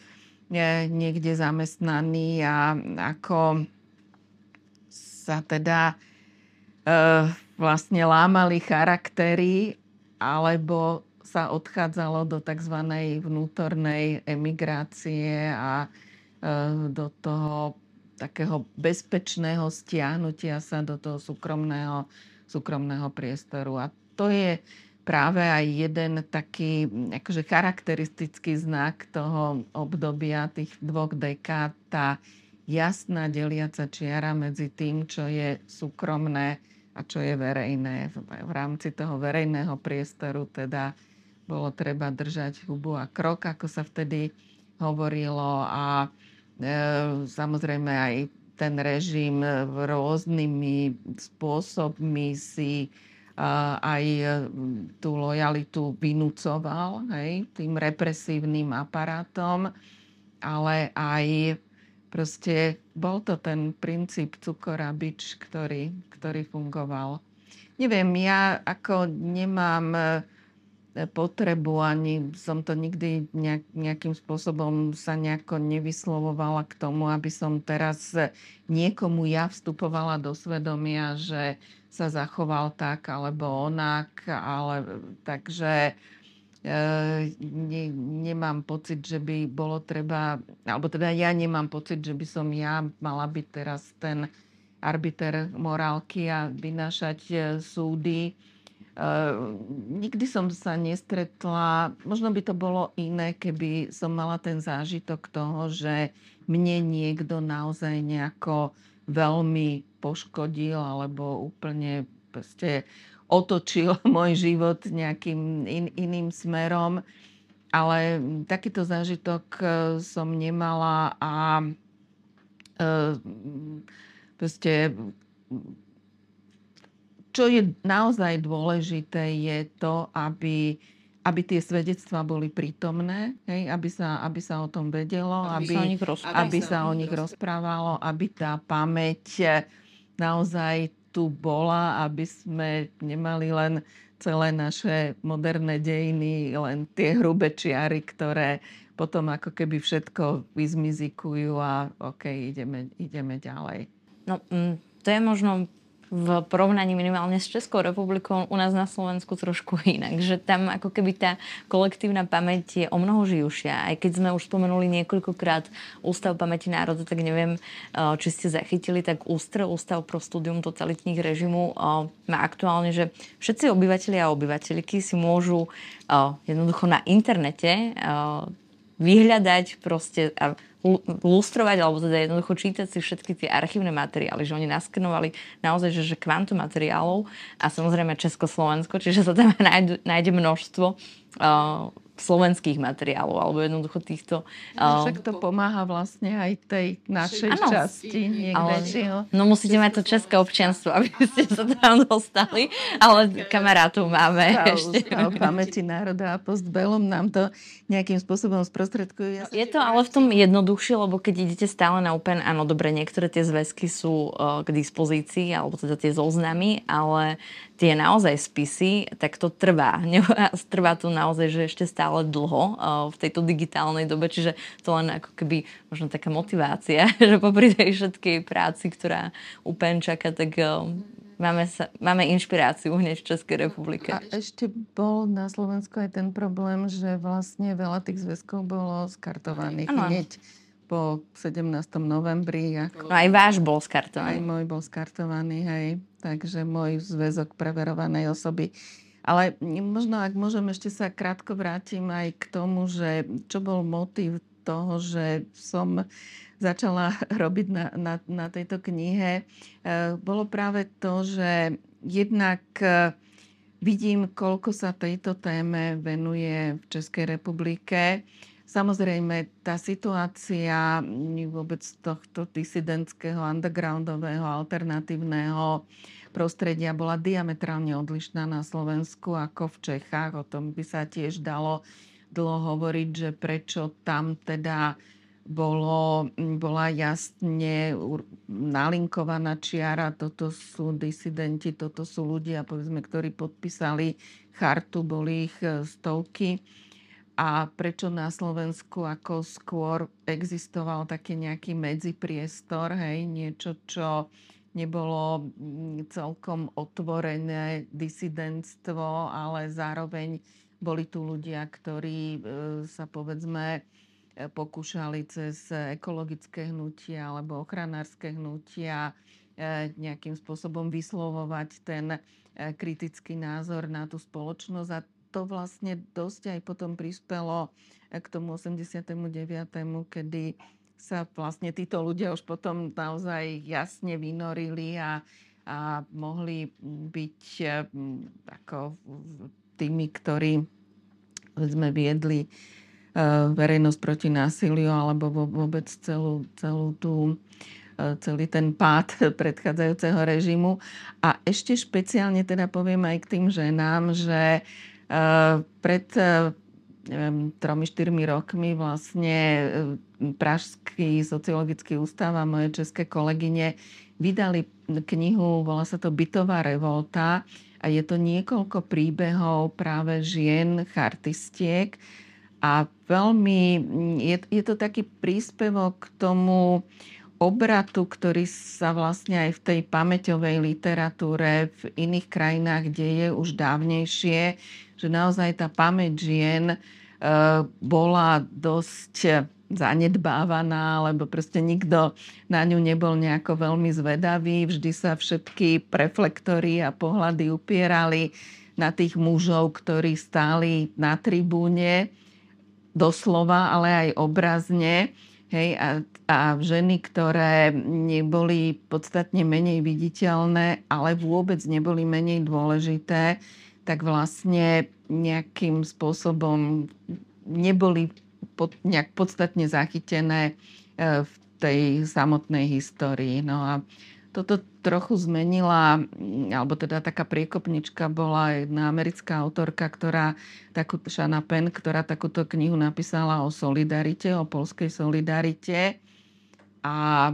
niekde zamestnaní a ako sa teda e, vlastne lámali charaktery alebo sa odchádzalo do tzv. vnútornej emigrácie a e, do toho takého bezpečného stiahnutia sa do toho súkromného, súkromného priestoru. A to je práve aj jeden taký akože charakteristický znak toho obdobia tých dvoch dekád, tá jasná deliaca čiara medzi tým, čo je súkromné a čo je verejné. V rámci toho verejného priestoru teda bolo treba držať hubu a krok, ako sa vtedy hovorilo a e, samozrejme aj ten režim rôznymi spôsobmi si aj e, tú lojalitu vynúcoval tým represívnym aparátom, ale aj proste bol to ten princíp cukora bič, ktorý, ktorý fungoval. Neviem, ja ako nemám e, potrebu, ani som to nikdy nejak, nejakým spôsobom sa nejako nevyslovovala k tomu, aby som teraz niekomu ja vstupovala do svedomia, že sa zachoval tak alebo onak, ale takže e, ne, nemám pocit, že by bolo treba, alebo teda ja nemám pocit, že by som ja mala byť teraz ten arbiter morálky a vynášať e, súdy. E, nikdy som sa nestretla, možno by to bolo iné, keby som mala ten zážitok toho, že mne niekto naozaj nejako veľmi poškodil alebo úplne proste otočil môj život nejakým in, iným smerom. Ale takýto zážitok e, som nemala a e, proste čo je naozaj dôležité, je to, aby aby tie svedectvá boli prítomné, hej, aby, sa, aby sa o tom vedelo, aby, aby, sa, o aby sa o nich rozprávalo, aby tá pamäť naozaj tu bola, aby sme nemali len celé naše moderné dejiny, len tie hrubé čiary, ktoré potom ako keby všetko vyzmizikujú a OK, ideme, ideme ďalej. No, mm, to je možno v porovnaní minimálne s Českou republikou u nás na Slovensku trošku inak. Že tam ako keby tá kolektívna pamäť je o mnoho živšia. Aj keď sme už spomenuli niekoľkokrát Ústav pamäti národa, tak neviem, eh, či ste zachytili, tak Ústr, Ústav pro studium totalitních režimů eh, má aktuálne, že všetci obyvateľia a obyvateľky si môžu eh, jednoducho na internete vyhľadať proste a lustrovať, alebo teda jednoducho čítať si všetky tie archívne materiály, že oni naskenovali naozaj, že, že kvantum materiálov a samozrejme Československo, čiže sa tam nájde, nájde množstvo uh, slovenských materiálov, alebo jednoducho týchto... Uh... Však to pomáha vlastne aj tej našej ano, časti niekde. Ale, no musíte mať to české občianstvo, aby ste sa tam dostali, ale kamarátov máme Stav, ešte. Stav pamäti národa a postbelom nám to nejakým spôsobom sprostredkujú. Ja je to ale v tom jednoduchšie, lebo keď idete stále na Open, áno, dobre, niektoré tie zväzky sú uh, k dispozícii, alebo teda tie zoznamy, ale tie naozaj spisy, tak to trvá. trvá to naozaj, že ešte stále dlho v tejto digitálnej dobe, čiže to len ako keby možno taká motivácia, že popri tej všetkej práci, ktorá úplne čaká, tak máme, sa, máme inšpiráciu hneď v Českej republike. A ešte bol na Slovensku aj ten problém, že vlastne veľa tých zväzkov bolo skartovaných ano. hneď po 17. novembri. Ako... No aj váš bol skartovaný. Aj môj bol skartovaný, hej. Takže môj zväzok preverovanej osoby. Ale možno, ak môžem, ešte sa krátko vrátim aj k tomu, že čo bol motív toho, že som začala robiť na, na, na tejto knihe, e, bolo práve to, že jednak e, vidím, koľko sa tejto téme venuje v Českej republike Samozrejme, tá situácia vôbec tohto disidentského, undergroundového, alternatívneho prostredia bola diametrálne odlišná na Slovensku ako v Čechách. O tom by sa tiež dalo dlho hovoriť, že prečo tam teda bolo, bola jasne nalinkovaná čiara, toto sú disidenti, toto sú ľudia, povedzme, ktorí podpísali chartu, boli ich stovky a prečo na Slovensku ako skôr existoval taký nejaký medzipriestor, hej, niečo, čo nebolo mm, celkom otvorené disidentstvo, ale zároveň boli tu ľudia, ktorí e, sa povedzme e, pokúšali cez ekologické hnutia alebo ochranárske hnutia e, nejakým spôsobom vyslovovať ten kritický názor na tú spoločnosť. A to vlastne dosť aj potom prispelo k tomu 89., kedy sa vlastne títo ľudia už potom naozaj jasne vynorili a, a mohli byť mm, ako tými, ktorí sme viedli e, verejnosť proti násiliu alebo vôbec celú, celú tú celý ten pád predchádzajúceho režimu. A ešte špeciálne teda poviem aj k tým ženám, že Eh, pred eh, neviem, tromi, štyrmi rokmi vlastne eh, Pražský sociologický ústav a moje české kolegyne vydali knihu, volá sa to Bytová revolta a je to niekoľko príbehov práve žien, chartistiek a veľmi, je, je to taký príspevok k tomu obratu, ktorý sa vlastne aj v tej pamäťovej literatúre v iných krajinách deje už dávnejšie, že naozaj tá pamäť žien e, bola dosť zanedbávaná, lebo proste nikto na ňu nebol nejako veľmi zvedavý. Vždy sa všetky reflektory a pohľady upierali na tých mužov, ktorí stáli na tribúne, doslova, ale aj obrazne. Hej, a, a ženy, ktoré neboli podstatne menej viditeľné, ale vôbec neboli menej dôležité, tak vlastne nejakým spôsobom neboli pod, nejak podstatne zachytené e, v tej samotnej histórii. No a toto trochu zmenila, alebo teda taká priekopnička bola jedna americká autorka, ktorá, takú, Shana Penn, ktorá takúto knihu napísala o solidarite, o polskej solidarite. A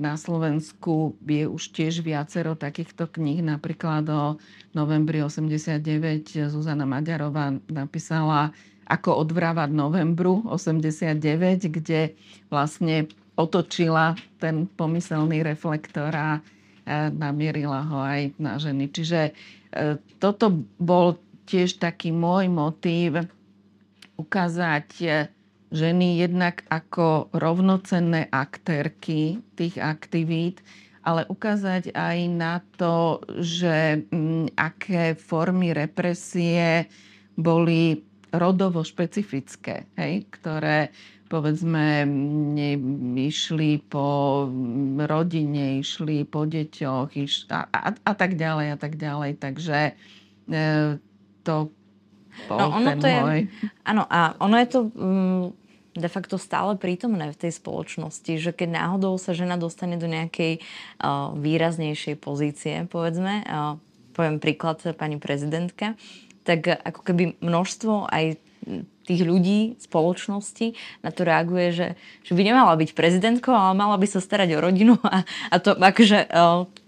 na Slovensku je už tiež viacero takýchto kníh. Napríklad o novembri 89 Zuzana Maďarová napísala Ako odvrávať novembru 89, kde vlastne otočila ten pomyselný reflektor a namierila ho aj na ženy. Čiže e, toto bol tiež taký môj motív ukázať e, ženy jednak ako rovnocenné aktérky tých aktivít, ale ukázať aj na to, že aké formy represie boli rodovo špecifické, hej, ktoré povedzme, išli po rodine, išli po deťoch iš, a, a, a tak ďalej a tak ďalej. Takže e, to bol no, ono ten to môj. Je, áno, a ono je to mm, de facto stále prítomné v tej spoločnosti, že keď náhodou sa žena dostane do nejakej uh, výraznejšej pozície, povedzme, uh, poviem príklad pani prezidentka, tak ako keby množstvo aj tých ľudí, spoločnosti na to reaguje, že, že by nemala byť prezidentkou, ale mala by sa starať o rodinu a, a to akože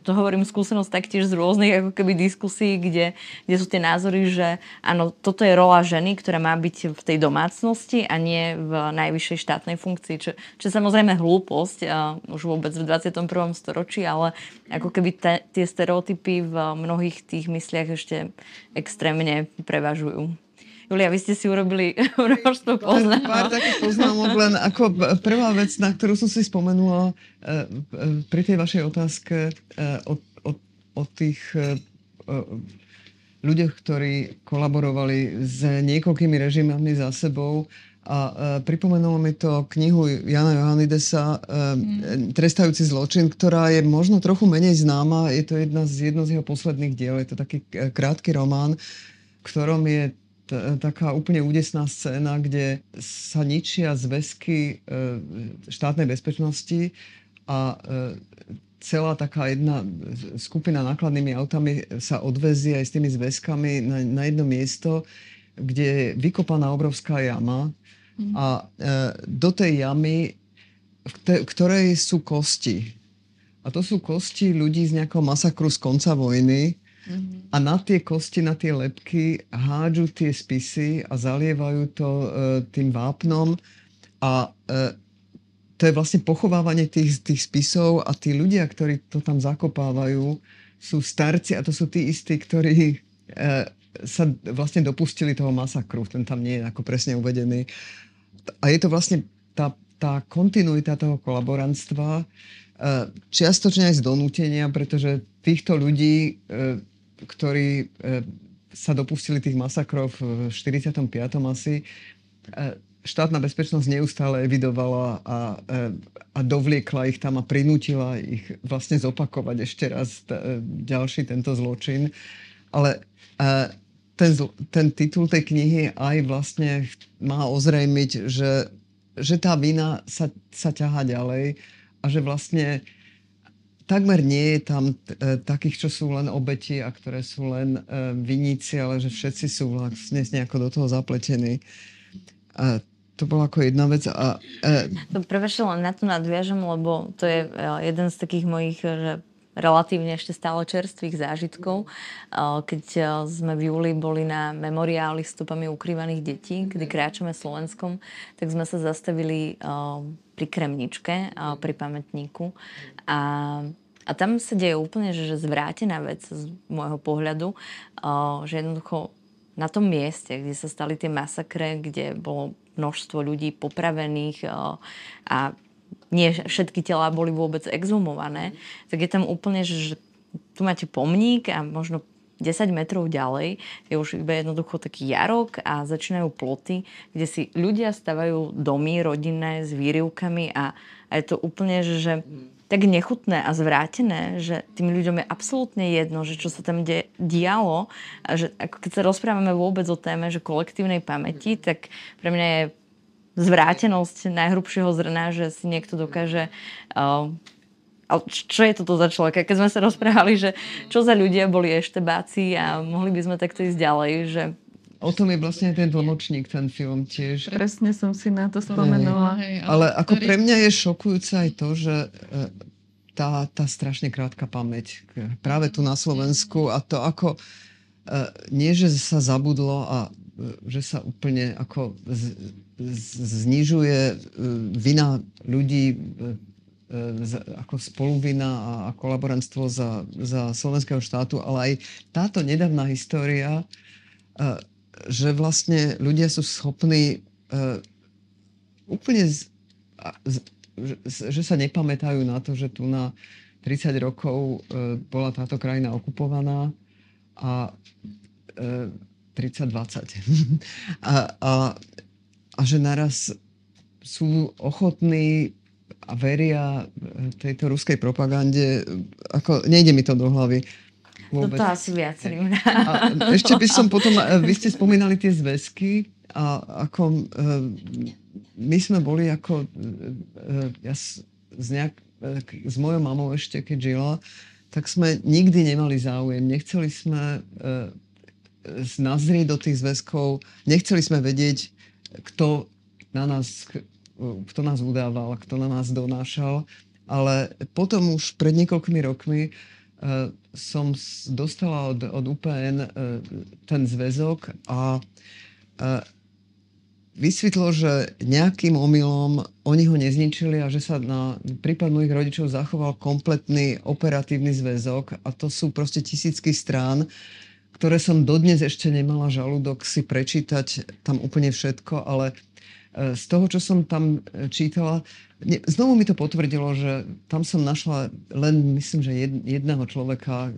to hovorím skúsenosť taktiež z rôznych ako keby diskusí, kde, kde sú tie názory, že áno, toto je rola ženy, ktorá má byť v tej domácnosti a nie v najvyššej štátnej funkcii, čo, čo samozrejme hlúposť uh, už vôbec v 21. storočí, ale ako keby te, tie stereotypy v mnohých tých mysliach ešte extrémne prevažujú. Julia, vy ste si urobili množstvo poznámok. Pár, takých poznámok, len ako prvá vec, na ktorú som si spomenula eh, pri tej vašej otázke o, o, o tých ľuďoch, ktorí kolaborovali s niekoľkými režimami za sebou. A pripomenulo mi to knihu Jana Johannidesa mm. Trestajúci zločin, ktorá je možno trochu menej známa. Je to jedna z, jedno z jeho posledných diel. Je to taký krátky román, v ktorom je taká úplne údesná scéna, kde sa ničia zväzky e, štátnej bezpečnosti a e, celá taká jedna skupina nákladnými autami sa odvezí aj s tými zväzkami na, na jedno miesto, kde je vykopaná obrovská jama mm. a e, do tej jamy, v ktorej sú kosti. A to sú kosti ľudí z nejakého masakru z konca vojny, a na tie kosti, na tie lepky hádžu tie spisy a zalievajú to e, tým vápnom a e, to je vlastne pochovávanie tých, tých spisov a tí ľudia, ktorí to tam zakopávajú, sú starci a to sú tí istí, ktorí e, sa vlastne dopustili toho masakru. Ten tam nie je ako presne uvedený. A je to vlastne tá, tá kontinuita toho kolaborantstva, e, čiastočne aj z donútenia, pretože týchto ľudí e, ktorí e, sa dopustili tých masakrov v 45. asi, e, štátna bezpečnosť neustále evidovala a, e, a dovliekla ich tam a prinútila ich vlastne zopakovať ešte raz t- ďalší tento zločin. Ale ten, ten titul tej knihy aj vlastne má ozrejmiť, že, že tá vina sa, sa ťaha ďalej a že vlastne takmer nie je tam e, takých, čo sú len obeti a ktoré sú len e, viníci, ale že všetci sú vlastne nejako do toho zapletení. A to bola ako jedna vec. A, e... To prevažte, len na to nadviažem, lebo to je e, jeden z takých mojich že relatívne ešte stále čerstvých zážitkov. E, keď sme v júli boli na memoriáli stopami ukrývaných detí, kedy kráčame Slovenskom, tak sme sa zastavili pri Kremničke, pri pamätníku. A a tam sa deje úplne že, zvrátená vec z môjho pohľadu, že jednoducho na tom mieste, kde sa stali tie masakre, kde bolo množstvo ľudí popravených a nie všetky telá boli vôbec exhumované, tak je tam úplne, že, tu máte pomník a možno 10 metrov ďalej je už iba jednoducho taký jarok a začínajú ploty, kde si ľudia stavajú domy rodinné s výrivkami a, a je to úplne, že, že tak nechutné a zvrátené, že tým ľuďom je absolútne jedno, že čo sa tam de- dialo. A že ako keď sa rozprávame vôbec o téme, že kolektívnej pamäti, tak pre mňa je zvrátenosť najhrubšieho zrna, že si niekto dokáže uh, ale čo je toto za človek? Keď sme sa rozprávali, že čo za ľudia boli eštebáci a mohli by sme takto ísť ďalej, že O tom je vlastne ten tlmočník, ten film tiež. Presne som si na to spomenula. Hej, ale ako pre mňa je šokujúce aj to, že e, tá, tá strašne krátka pamäť práve tu na Slovensku a to ako e, nie, že sa zabudlo a e, že sa úplne ako z, znižuje vina ľudí ako spoluvina a kolaborantstvo za, za slovenského štátu, ale aj táto nedávna história že vlastne ľudia sú schopní uh, úplne, z, z, že, sa nepamätajú na to, že tu na 30 rokov uh, bola táto krajina okupovaná a uh, 30-20. a, a, a že naraz sú ochotní a veria tejto ruskej propagande, ako nejde mi to do hlavy, Vôbec. No to asi viacerým. A ešte by som potom, e, vy ste spomínali tie zväzky a ako e, my sme boli ako e, ja s, nejak, s mojou mamou ešte, keď žila, tak sme nikdy nemali záujem. Nechceli sme nazrieť do tých zväzkov, nechceli sme vedieť, kto na nás, kto nás udával, kto na nás donášal, ale potom už pred niekoľkými rokmi uh, som dostala od, od UPN uh, ten zväzok a uh, vysvetlo, že nejakým omylom oni ho nezničili a že sa na prípad mojich rodičov zachoval kompletný operatívny zväzok a to sú proste tisícky strán, ktoré som dodnes ešte nemala žalúdok si prečítať tam úplne všetko, ale z toho, čo som tam čítala, Znovu mi to potvrdilo, že tam som našla len, myslím, že jedného človeka, e,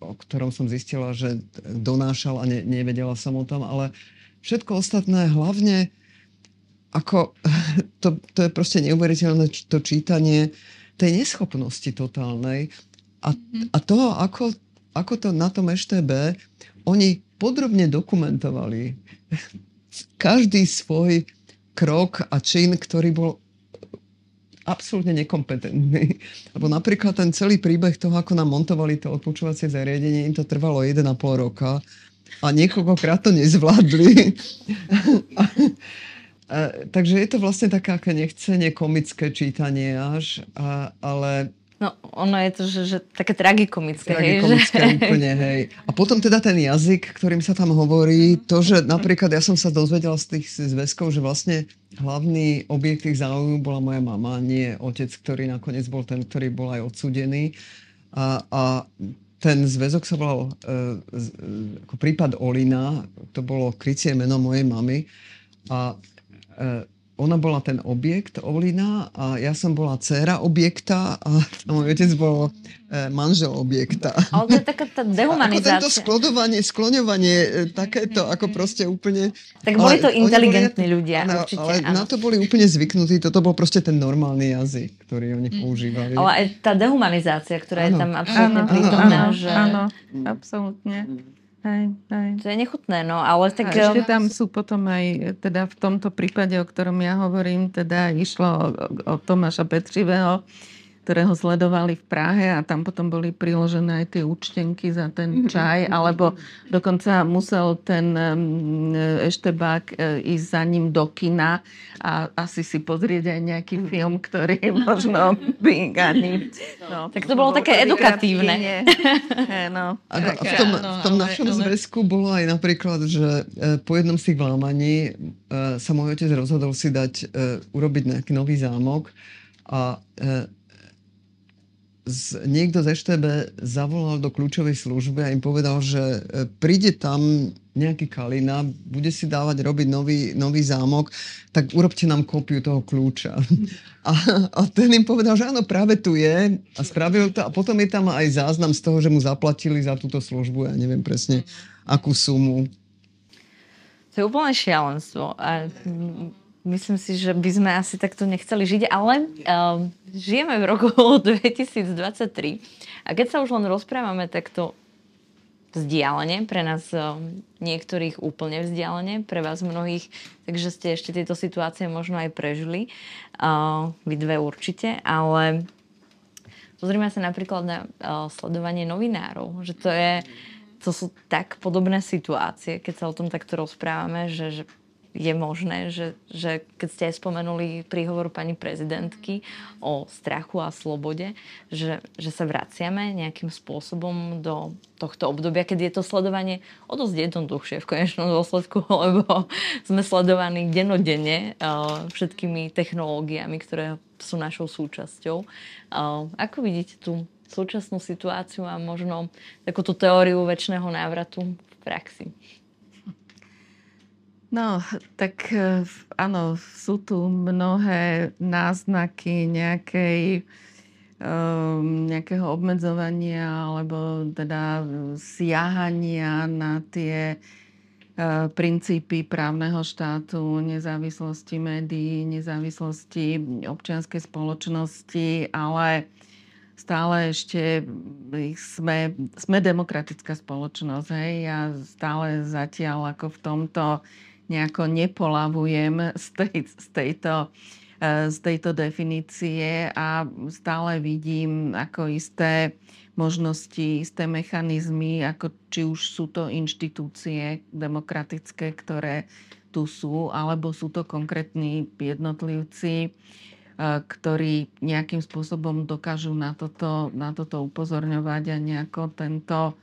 o ktorom som zistila, že donášal a ne, nevedela som o tom, ale všetko ostatné, hlavne ako, to, to je proste neuveriteľné to čítanie tej neschopnosti totálnej a, mhm. a toho, ako, ako to na tom EŠTB oni podrobne dokumentovali každý svoj krok a čin, ktorý bol absolútne nekompetentní. Lebo napríklad ten celý príbeh toho, ako nám montovali to odpočúvacie zariadenie, im to trvalo 1,5 roka a niekoľkokrát to nezvládli. a, a, takže je to vlastne také aké nechcenie komické čítanie až, a, ale No, ono je to, že, že také tragikomické. Tragikomické hej, úplne, hej. A potom teda ten jazyk, ktorým sa tam hovorí, to, že napríklad ja som sa dozvedela z tých zväzkov, že vlastne hlavný objekt tých záujmu bola moja mama, nie otec, ktorý nakoniec bol ten, ktorý bol aj odsudený. A, a ten zväzok sa volal uh, ako prípad Olina, to bolo krycie meno mojej mamy. A uh, ona bola ten objekt Olina a ja som bola dcéra objekta a môj otec bol e, manžel objekta. Ale to je taká tá dehumanizácia. Ako tento sklodovanie, skloňovanie, e, takéto, ako proste úplne... Tak boli to inteligentní boli, ľudia, áno, určite. Ale áno. na to boli úplne zvyknutí, toto bol proste ten normálny jazyk, ktorý oni mm. používali. Ale aj tá dehumanizácia, ktorá áno. je tam absolútne prítomná. Áno, že... áno, absolútne. Hej, hej. To je nechutné, no, ale tak... A ešte tam sú potom aj, teda v tomto prípade, o ktorom ja hovorím, teda išlo o, o Tomáša Ktorého sledovali v Prahe a tam potom boli priložené aj tie účtenky za ten mhm. čaj, alebo dokonca musel ten Eštebák e, ísť za ním do kina a asi si pozrieť aj nejaký mhm. film, ktorý možno by ani... No, tak to bolo také edukatívne. no. A v tom, v tom našom zväzku bolo aj napríklad, že e, po jednom z tých vlámaní e, sa môj otec rozhodol si dať, urobiť nejaký nový zámok a niekto z EŠTB zavolal do kľúčovej služby a im povedal, že e, príde tam nejaký Kalina, bude si dávať robiť nový, nový zámok, tak urobte nám kópiu toho kľúča. A, a ten im povedal, že áno, práve tu je a spravil to a potom je tam aj záznam z toho, že mu zaplatili za túto službu, ja neviem presne akú sumu. To je úplne šialenstvo. A myslím si, že by sme asi takto nechceli žiť, ale um, žijeme v roku 2023 a keď sa už len rozprávame takto vzdialene, pre nás um, niektorých úplne vzdialene, pre vás mnohých, takže ste ešte tieto situácie možno aj prežili, uh, vy dve určite, ale pozrime sa napríklad na uh, sledovanie novinárov, že to je, to sú tak podobné situácie, keď sa o tom takto rozprávame, že, že je možné, že, že keď ste aj spomenuli príhovor pani prezidentky o strachu a slobode, že, že sa vraciame nejakým spôsobom do tohto obdobia, keď je to sledovanie o dosť jednoduchšie v konečnom dôsledku, lebo sme sledovaní denodenne uh, všetkými technológiami, ktoré sú našou súčasťou. Uh, ako vidíte tú súčasnú situáciu a možno takúto teóriu väčšného návratu v praxi? No, tak e, áno, sú tu mnohé náznaky nejakej, um, nejakého obmedzovania alebo teda siahania na tie uh, princípy právneho štátu, nezávislosti médií, nezávislosti občianskej spoločnosti, ale stále ešte sme, sme demokratická spoločnosť, hej, ja stále zatiaľ ako v tomto nejako nepolavujem z, tej, z, tejto, e, z tejto definície a stále vidím ako isté možnosti, isté mechanizmy, ako či už sú to inštitúcie demokratické, ktoré tu sú, alebo sú to konkrétni jednotlivci, e, ktorí nejakým spôsobom dokážu na toto, na toto upozorňovať a nejako tento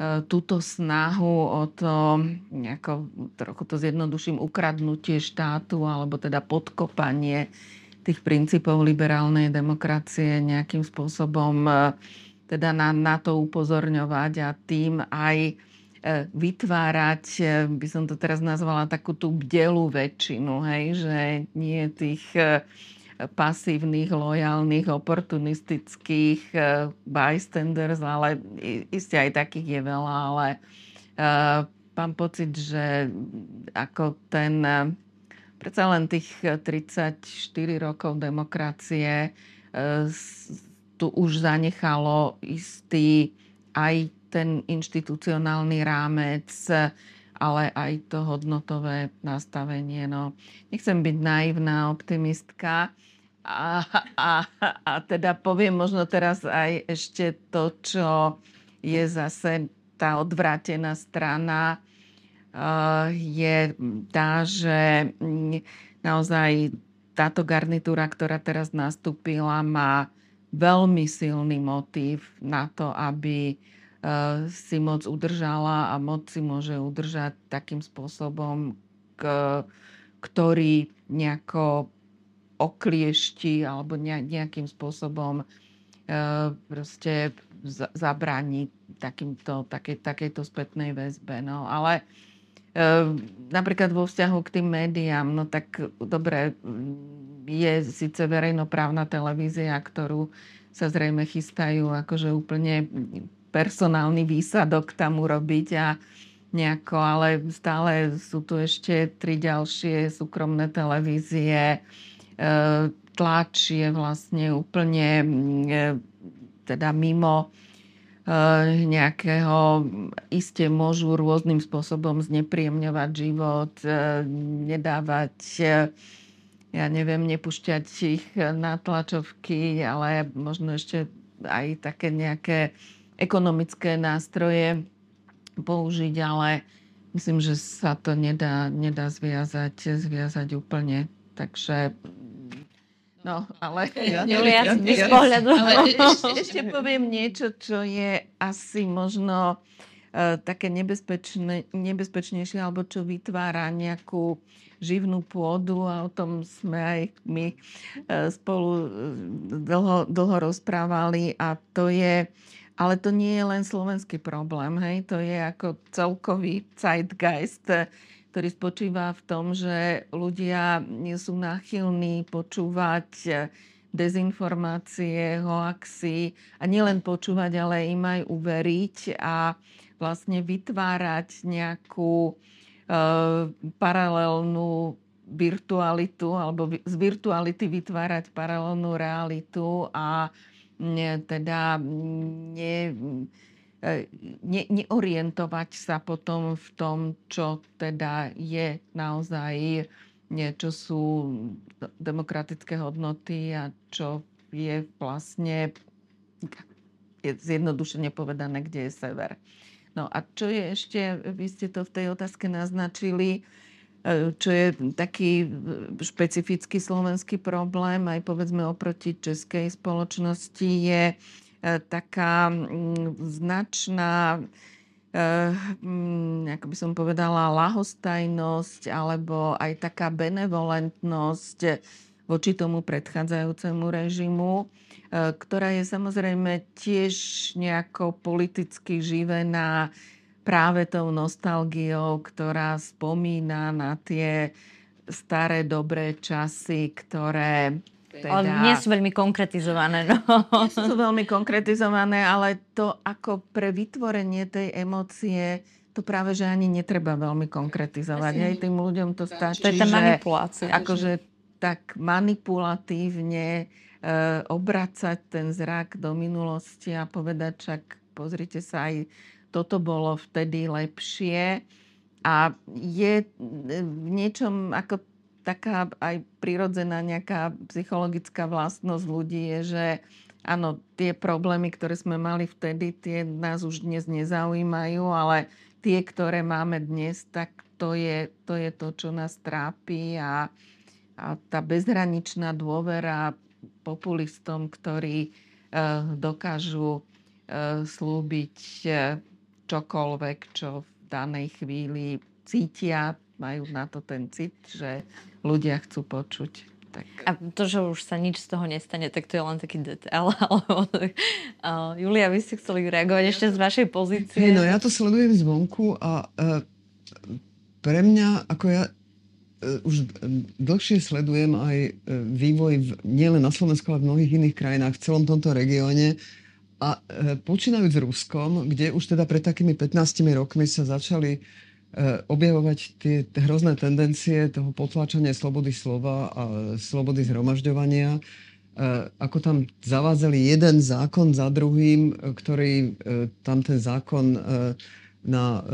túto snahu o to, nejako, trochu to zjednoduším, ukradnutie štátu alebo teda podkopanie tých princípov liberálnej demokracie nejakým spôsobom e, teda na, na to upozorňovať a tým aj e, vytvárať, by som to teraz nazvala, takú tú bdelú väčšinu, hej, že nie tých pasívnych, lojálnych, oportunistických uh, bystanders, ale iste aj takých je veľa, ale uh, mám pocit, že ako ten uh, predsa len tých 34 rokov demokracie tu už zanechalo istý aj ten inštitucionálny rámec, ale aj to hodnotové nastavenie. No, nechcem byť naivná optimistka, a, a, a teda poviem možno teraz aj ešte to, čo je zase tá odvrátená strana, je tá, že naozaj táto garnitúra, ktorá teraz nastúpila, má veľmi silný motív na to, aby si moc udržala a moc si môže udržať takým spôsobom, ktorý nejako okliešti alebo nejakým spôsobom e, proste zabrániť takýmto, také, takejto spätnej väzbe. No, ale e, napríklad vo vzťahu k tým médiám, no tak dobre, je síce verejnoprávna televízia, ktorú sa zrejme chystajú akože úplne personálny výsadok tam urobiť a nejako, ale stále sú tu ešte tri ďalšie súkromné televízie, tlač je vlastne úplne e, teda mimo e, nejakého, iste môžu rôznym spôsobom znepríjemňovať život, e, nedávať, ja neviem, nepúšťať ich na tlačovky, ale možno ešte aj také nejaké ekonomické nástroje použiť, ale myslím, že sa to nedá, nedá zviazať, zviazať úplne. Takže No, ale... Ja, Julia, ja, ja. Ale ešte, ešte poviem niečo, čo je asi možno uh, také nebezpečné, nebezpečnejšie, alebo čo vytvára nejakú živnú pôdu a o tom sme aj my uh, spolu e, dlho, dlho rozprávali a to je ale to nie je len slovenský problém, hej? to je ako celkový zeitgeist ktorý spočíva v tom, že ľudia sú náchylní počúvať dezinformácie, hoaxy a nielen počúvať, ale im aj uveriť a vlastne vytvárať nejakú e, paralelnú virtualitu alebo z virtuality vytvárať paralelnú realitu a ne, teda ne, E, ne, neorientovať sa potom v tom, čo teda je naozaj, čo sú demokratické hodnoty a čo je vlastne je zjednodušene povedané, kde je sever. No a čo je ešte, vy ste to v tej otázke naznačili, e, čo je taký e, špecifický slovenský problém, aj povedzme oproti českej spoločnosti, je e, taká značná ako by som povedala, lahostajnosť alebo aj taká benevolentnosť voči tomu predchádzajúcemu režimu, ktorá je samozrejme tiež nejako politicky živená práve tou nostalgiou, ktorá spomína na tie staré dobré časy, ktoré teda... Ale nie sú veľmi konkretizované. No. Nie sú veľmi konkretizované, ale to ako pre vytvorenie tej emócie to práve, že ani netreba veľmi konkretizovať. Hej, tým ľuďom to stačí, to je tá manipulácia. Akože tak manipulatívne Eh, obracať ten zrak do minulosti a povedať, však pozrite sa, aj toto bolo vtedy lepšie. A je v niečom ako taká aj prirodzená nejaká psychologická vlastnosť ľudí je, že áno, tie problémy, ktoré sme mali vtedy, tie nás už dnes nezaujímajú, ale tie, ktoré máme dnes, tak to je to, je to čo nás trápi a, a tá bezhraničná dôvera populistom, ktorí eh, dokážu eh, slúbiť eh, čokoľvek, čo v danej chvíli cítia, majú na to ten cit, že ľudia chcú počuť. Tak. A to, že už sa nič z toho nestane, tak to je len taký detail. Uh, Julia, vy ste chceli reagovať ešte z vašej pozície? Hey, no ja to sledujem zvonku a uh, pre mňa, ako ja E, už dlhšie sledujem aj e, vývoj v, nielen na Slovensku, ale v mnohých iných krajinách v celom tomto regióne. A e, počínajúc s Ruskom, kde už teda pred takými 15 rokmi sa začali objavovať tie hrozné tendencie toho potláčania slobody slova a slobody zhromažďovania, ako tam zavádzali jeden zákon za druhým, ktorý tam ten zákon na,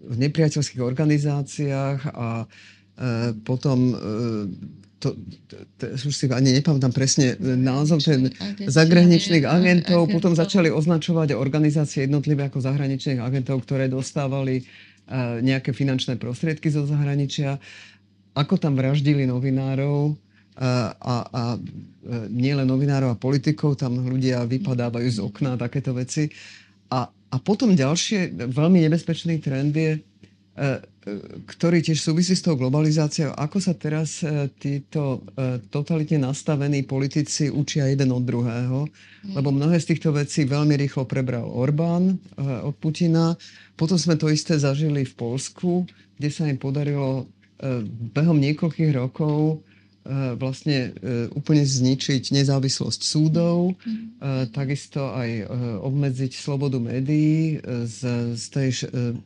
v nepriateľských organizáciách a potom e, to, to, už si ani nepamätám presne názov, ten zahraničných agentov, potom začali označovať organizácie jednotlivé ako zahraničných agentov, ktoré dostávali nejaké finančné prostriedky zo zahraničia, ako tam vraždili novinárov, a, a nielen novinárov a politikov, tam ľudia vypadávajú z okna a takéto veci. A, a potom ďalšie veľmi nebezpečný trend je, e, e, ktorý tiež súvisí s tou globalizáciou, ako sa teraz e, títo totalitne nastavení politici učia jeden od druhého, lebo mnohé z týchto vecí veľmi rýchlo prebral Orbán od Putina. Potom sme to isté zažili v Polsku, kde sa im podarilo behom niekoľkých rokov E, vlastne e, úplne zničiť nezávislosť súdov, takisto aj obmedziť slobodu médií. Z, z tej,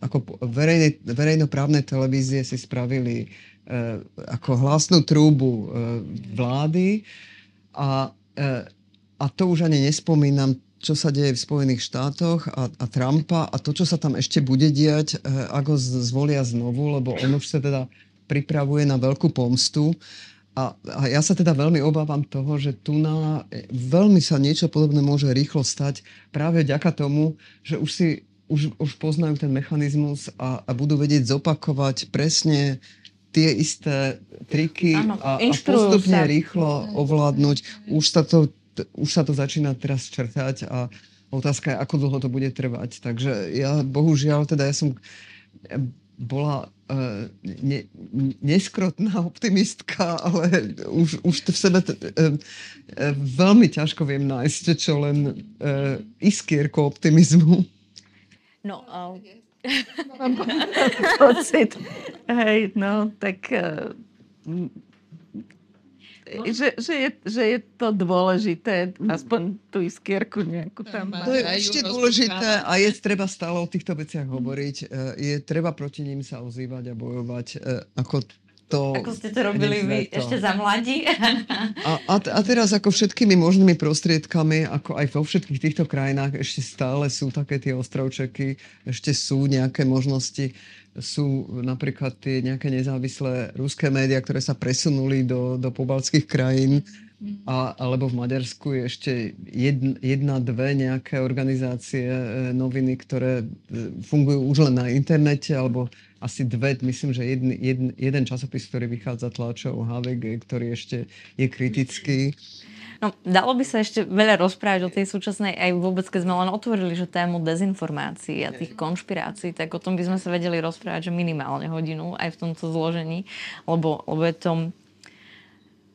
ako verejne, verejnoprávne televízie si spravili ako hlasnú trúbu vlády a, a to už ani nespomínam, čo sa deje v Spojených štátoch a, a Trumpa a to, čo sa tam ešte bude diať, ako zvolia znovu, lebo on už sa teda pripravuje na veľkú pomstu. A, a ja sa teda veľmi obávam toho, že tu na veľmi sa niečo podobné môže rýchlo stať práve vďaka tomu, že už si už, už poznajú ten mechanizmus a, a budú vedieť zopakovať presne tie isté triky ano, a, a postupne sa. rýchlo ovládnuť. Už sa, to, už sa to začína teraz črtať a otázka je, ako dlho to bude trvať. Takže ja bohužiaľ, teda ja som bola uh, ne, neskrotná optimistka, ale už, už v sebe t- uh, uh, veľmi ťažko viem nájsť čo len uh, iskierku optimizmu. No, uh... Mám pocit. Hej, no, tak uh. Že, že, je, že je to dôležité, aspoň tú iskierku nejakú tam mať. To je ešte dôležité a je treba stále o týchto veciach hovoriť. E, je treba proti ním sa ozývať a bojovať. E, ako to... Ako ste to robili vy to. ešte za mladí. A, a, a teraz ako všetkými možnými prostriedkami, ako aj vo všetkých týchto krajinách, ešte stále sú také tie ostrovčeky, ešte sú nejaké možnosti sú napríklad tie nejaké nezávislé ruské médiá, ktoré sa presunuli do, do pobalských krajín a, alebo v Maďarsku je ešte jedna, jedna, dve nejaké organizácie, e, noviny, ktoré e, fungujú už len na internete, alebo asi dve, myslím, že jedn, jedn, jeden časopis, ktorý vychádza tlačou HVG, ktorý ešte je kritický. No, dalo by sa ešte veľa rozprávať o tej súčasnej, aj vôbec, keď sme len otvorili, že tému dezinformácií a tých konšpirácií, tak o tom by sme sa vedeli rozprávať, že minimálne hodinu aj v tomto zložení, lebo, lebo je to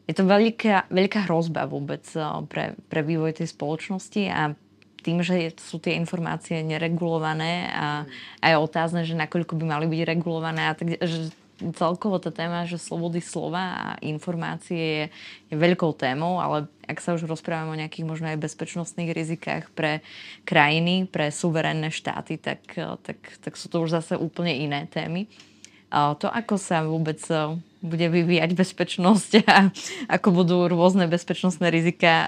je to veľká, veľká hrozba vôbec eh, pre, pre vývoj tej spoločnosti a tým, že sú tie informácie neregulované a, a je otázne, že nakoľko by mali byť regulované a tak, že celkovo tá téma, že slobody slova a informácie je, je veľkou témou, ale ak sa už rozprávame o nejakých možno aj bezpečnostných rizikách pre krajiny, pre suverénne štáty, tak, tak, tak sú to už zase úplne iné témy. To, ako sa vôbec e, bude vyvíjať bezpečnosť a ako budú rôzne bezpečnostné rizika e,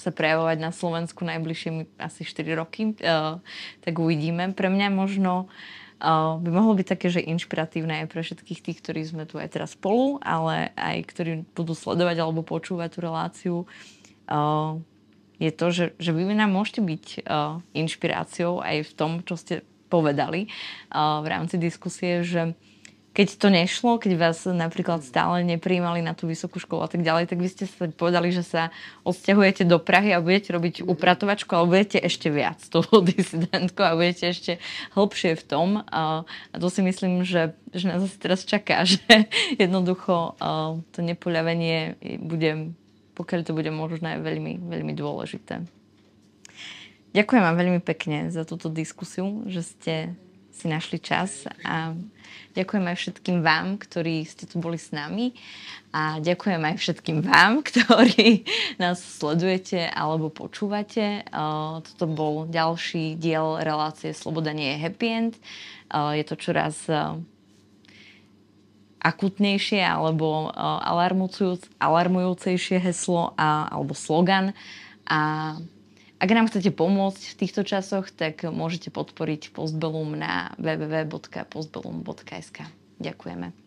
sa prejavovať na Slovensku najbližšie asi 4 roky, tak uvidíme. Pre mňa možno by mohlo byť také, že inšpiratívne aj pre všetkých tých, ktorí sme tu aj teraz spolu, ale aj ktorí budú sledovať alebo počúvať tú reláciu, je to, že, že vy nám môžete byť inšpiráciou aj v tom, čo ste povedali v rámci diskusie, že keď to nešlo, keď vás napríklad stále nepríjmali na tú vysokú školu a tak ďalej, tak vy ste sa povedali, že sa odsťahujete do Prahy a budete robiť upratovačku, ale budete ešte viac tou disidentkou a budete ešte hlbšie v tom. A to si myslím, že, že nás asi teraz čaká, že jednoducho to nepoľavenie bude, pokiaľ to bude možné, veľmi, veľmi dôležité. Ďakujem vám veľmi pekne za túto diskusiu, že ste si našli čas a ďakujem aj všetkým vám, ktorí ste tu boli s nami a ďakujem aj všetkým vám, ktorí nás sledujete alebo počúvate. Toto bol ďalší diel relácie Sloboda nie je happy end. Je to čoraz akutnejšie alebo alarmujúcejšie heslo alebo slogan a ak nám chcete pomôcť v týchto časoch, tak môžete podporiť Postbellum na www.postbellum.sk. Ďakujeme.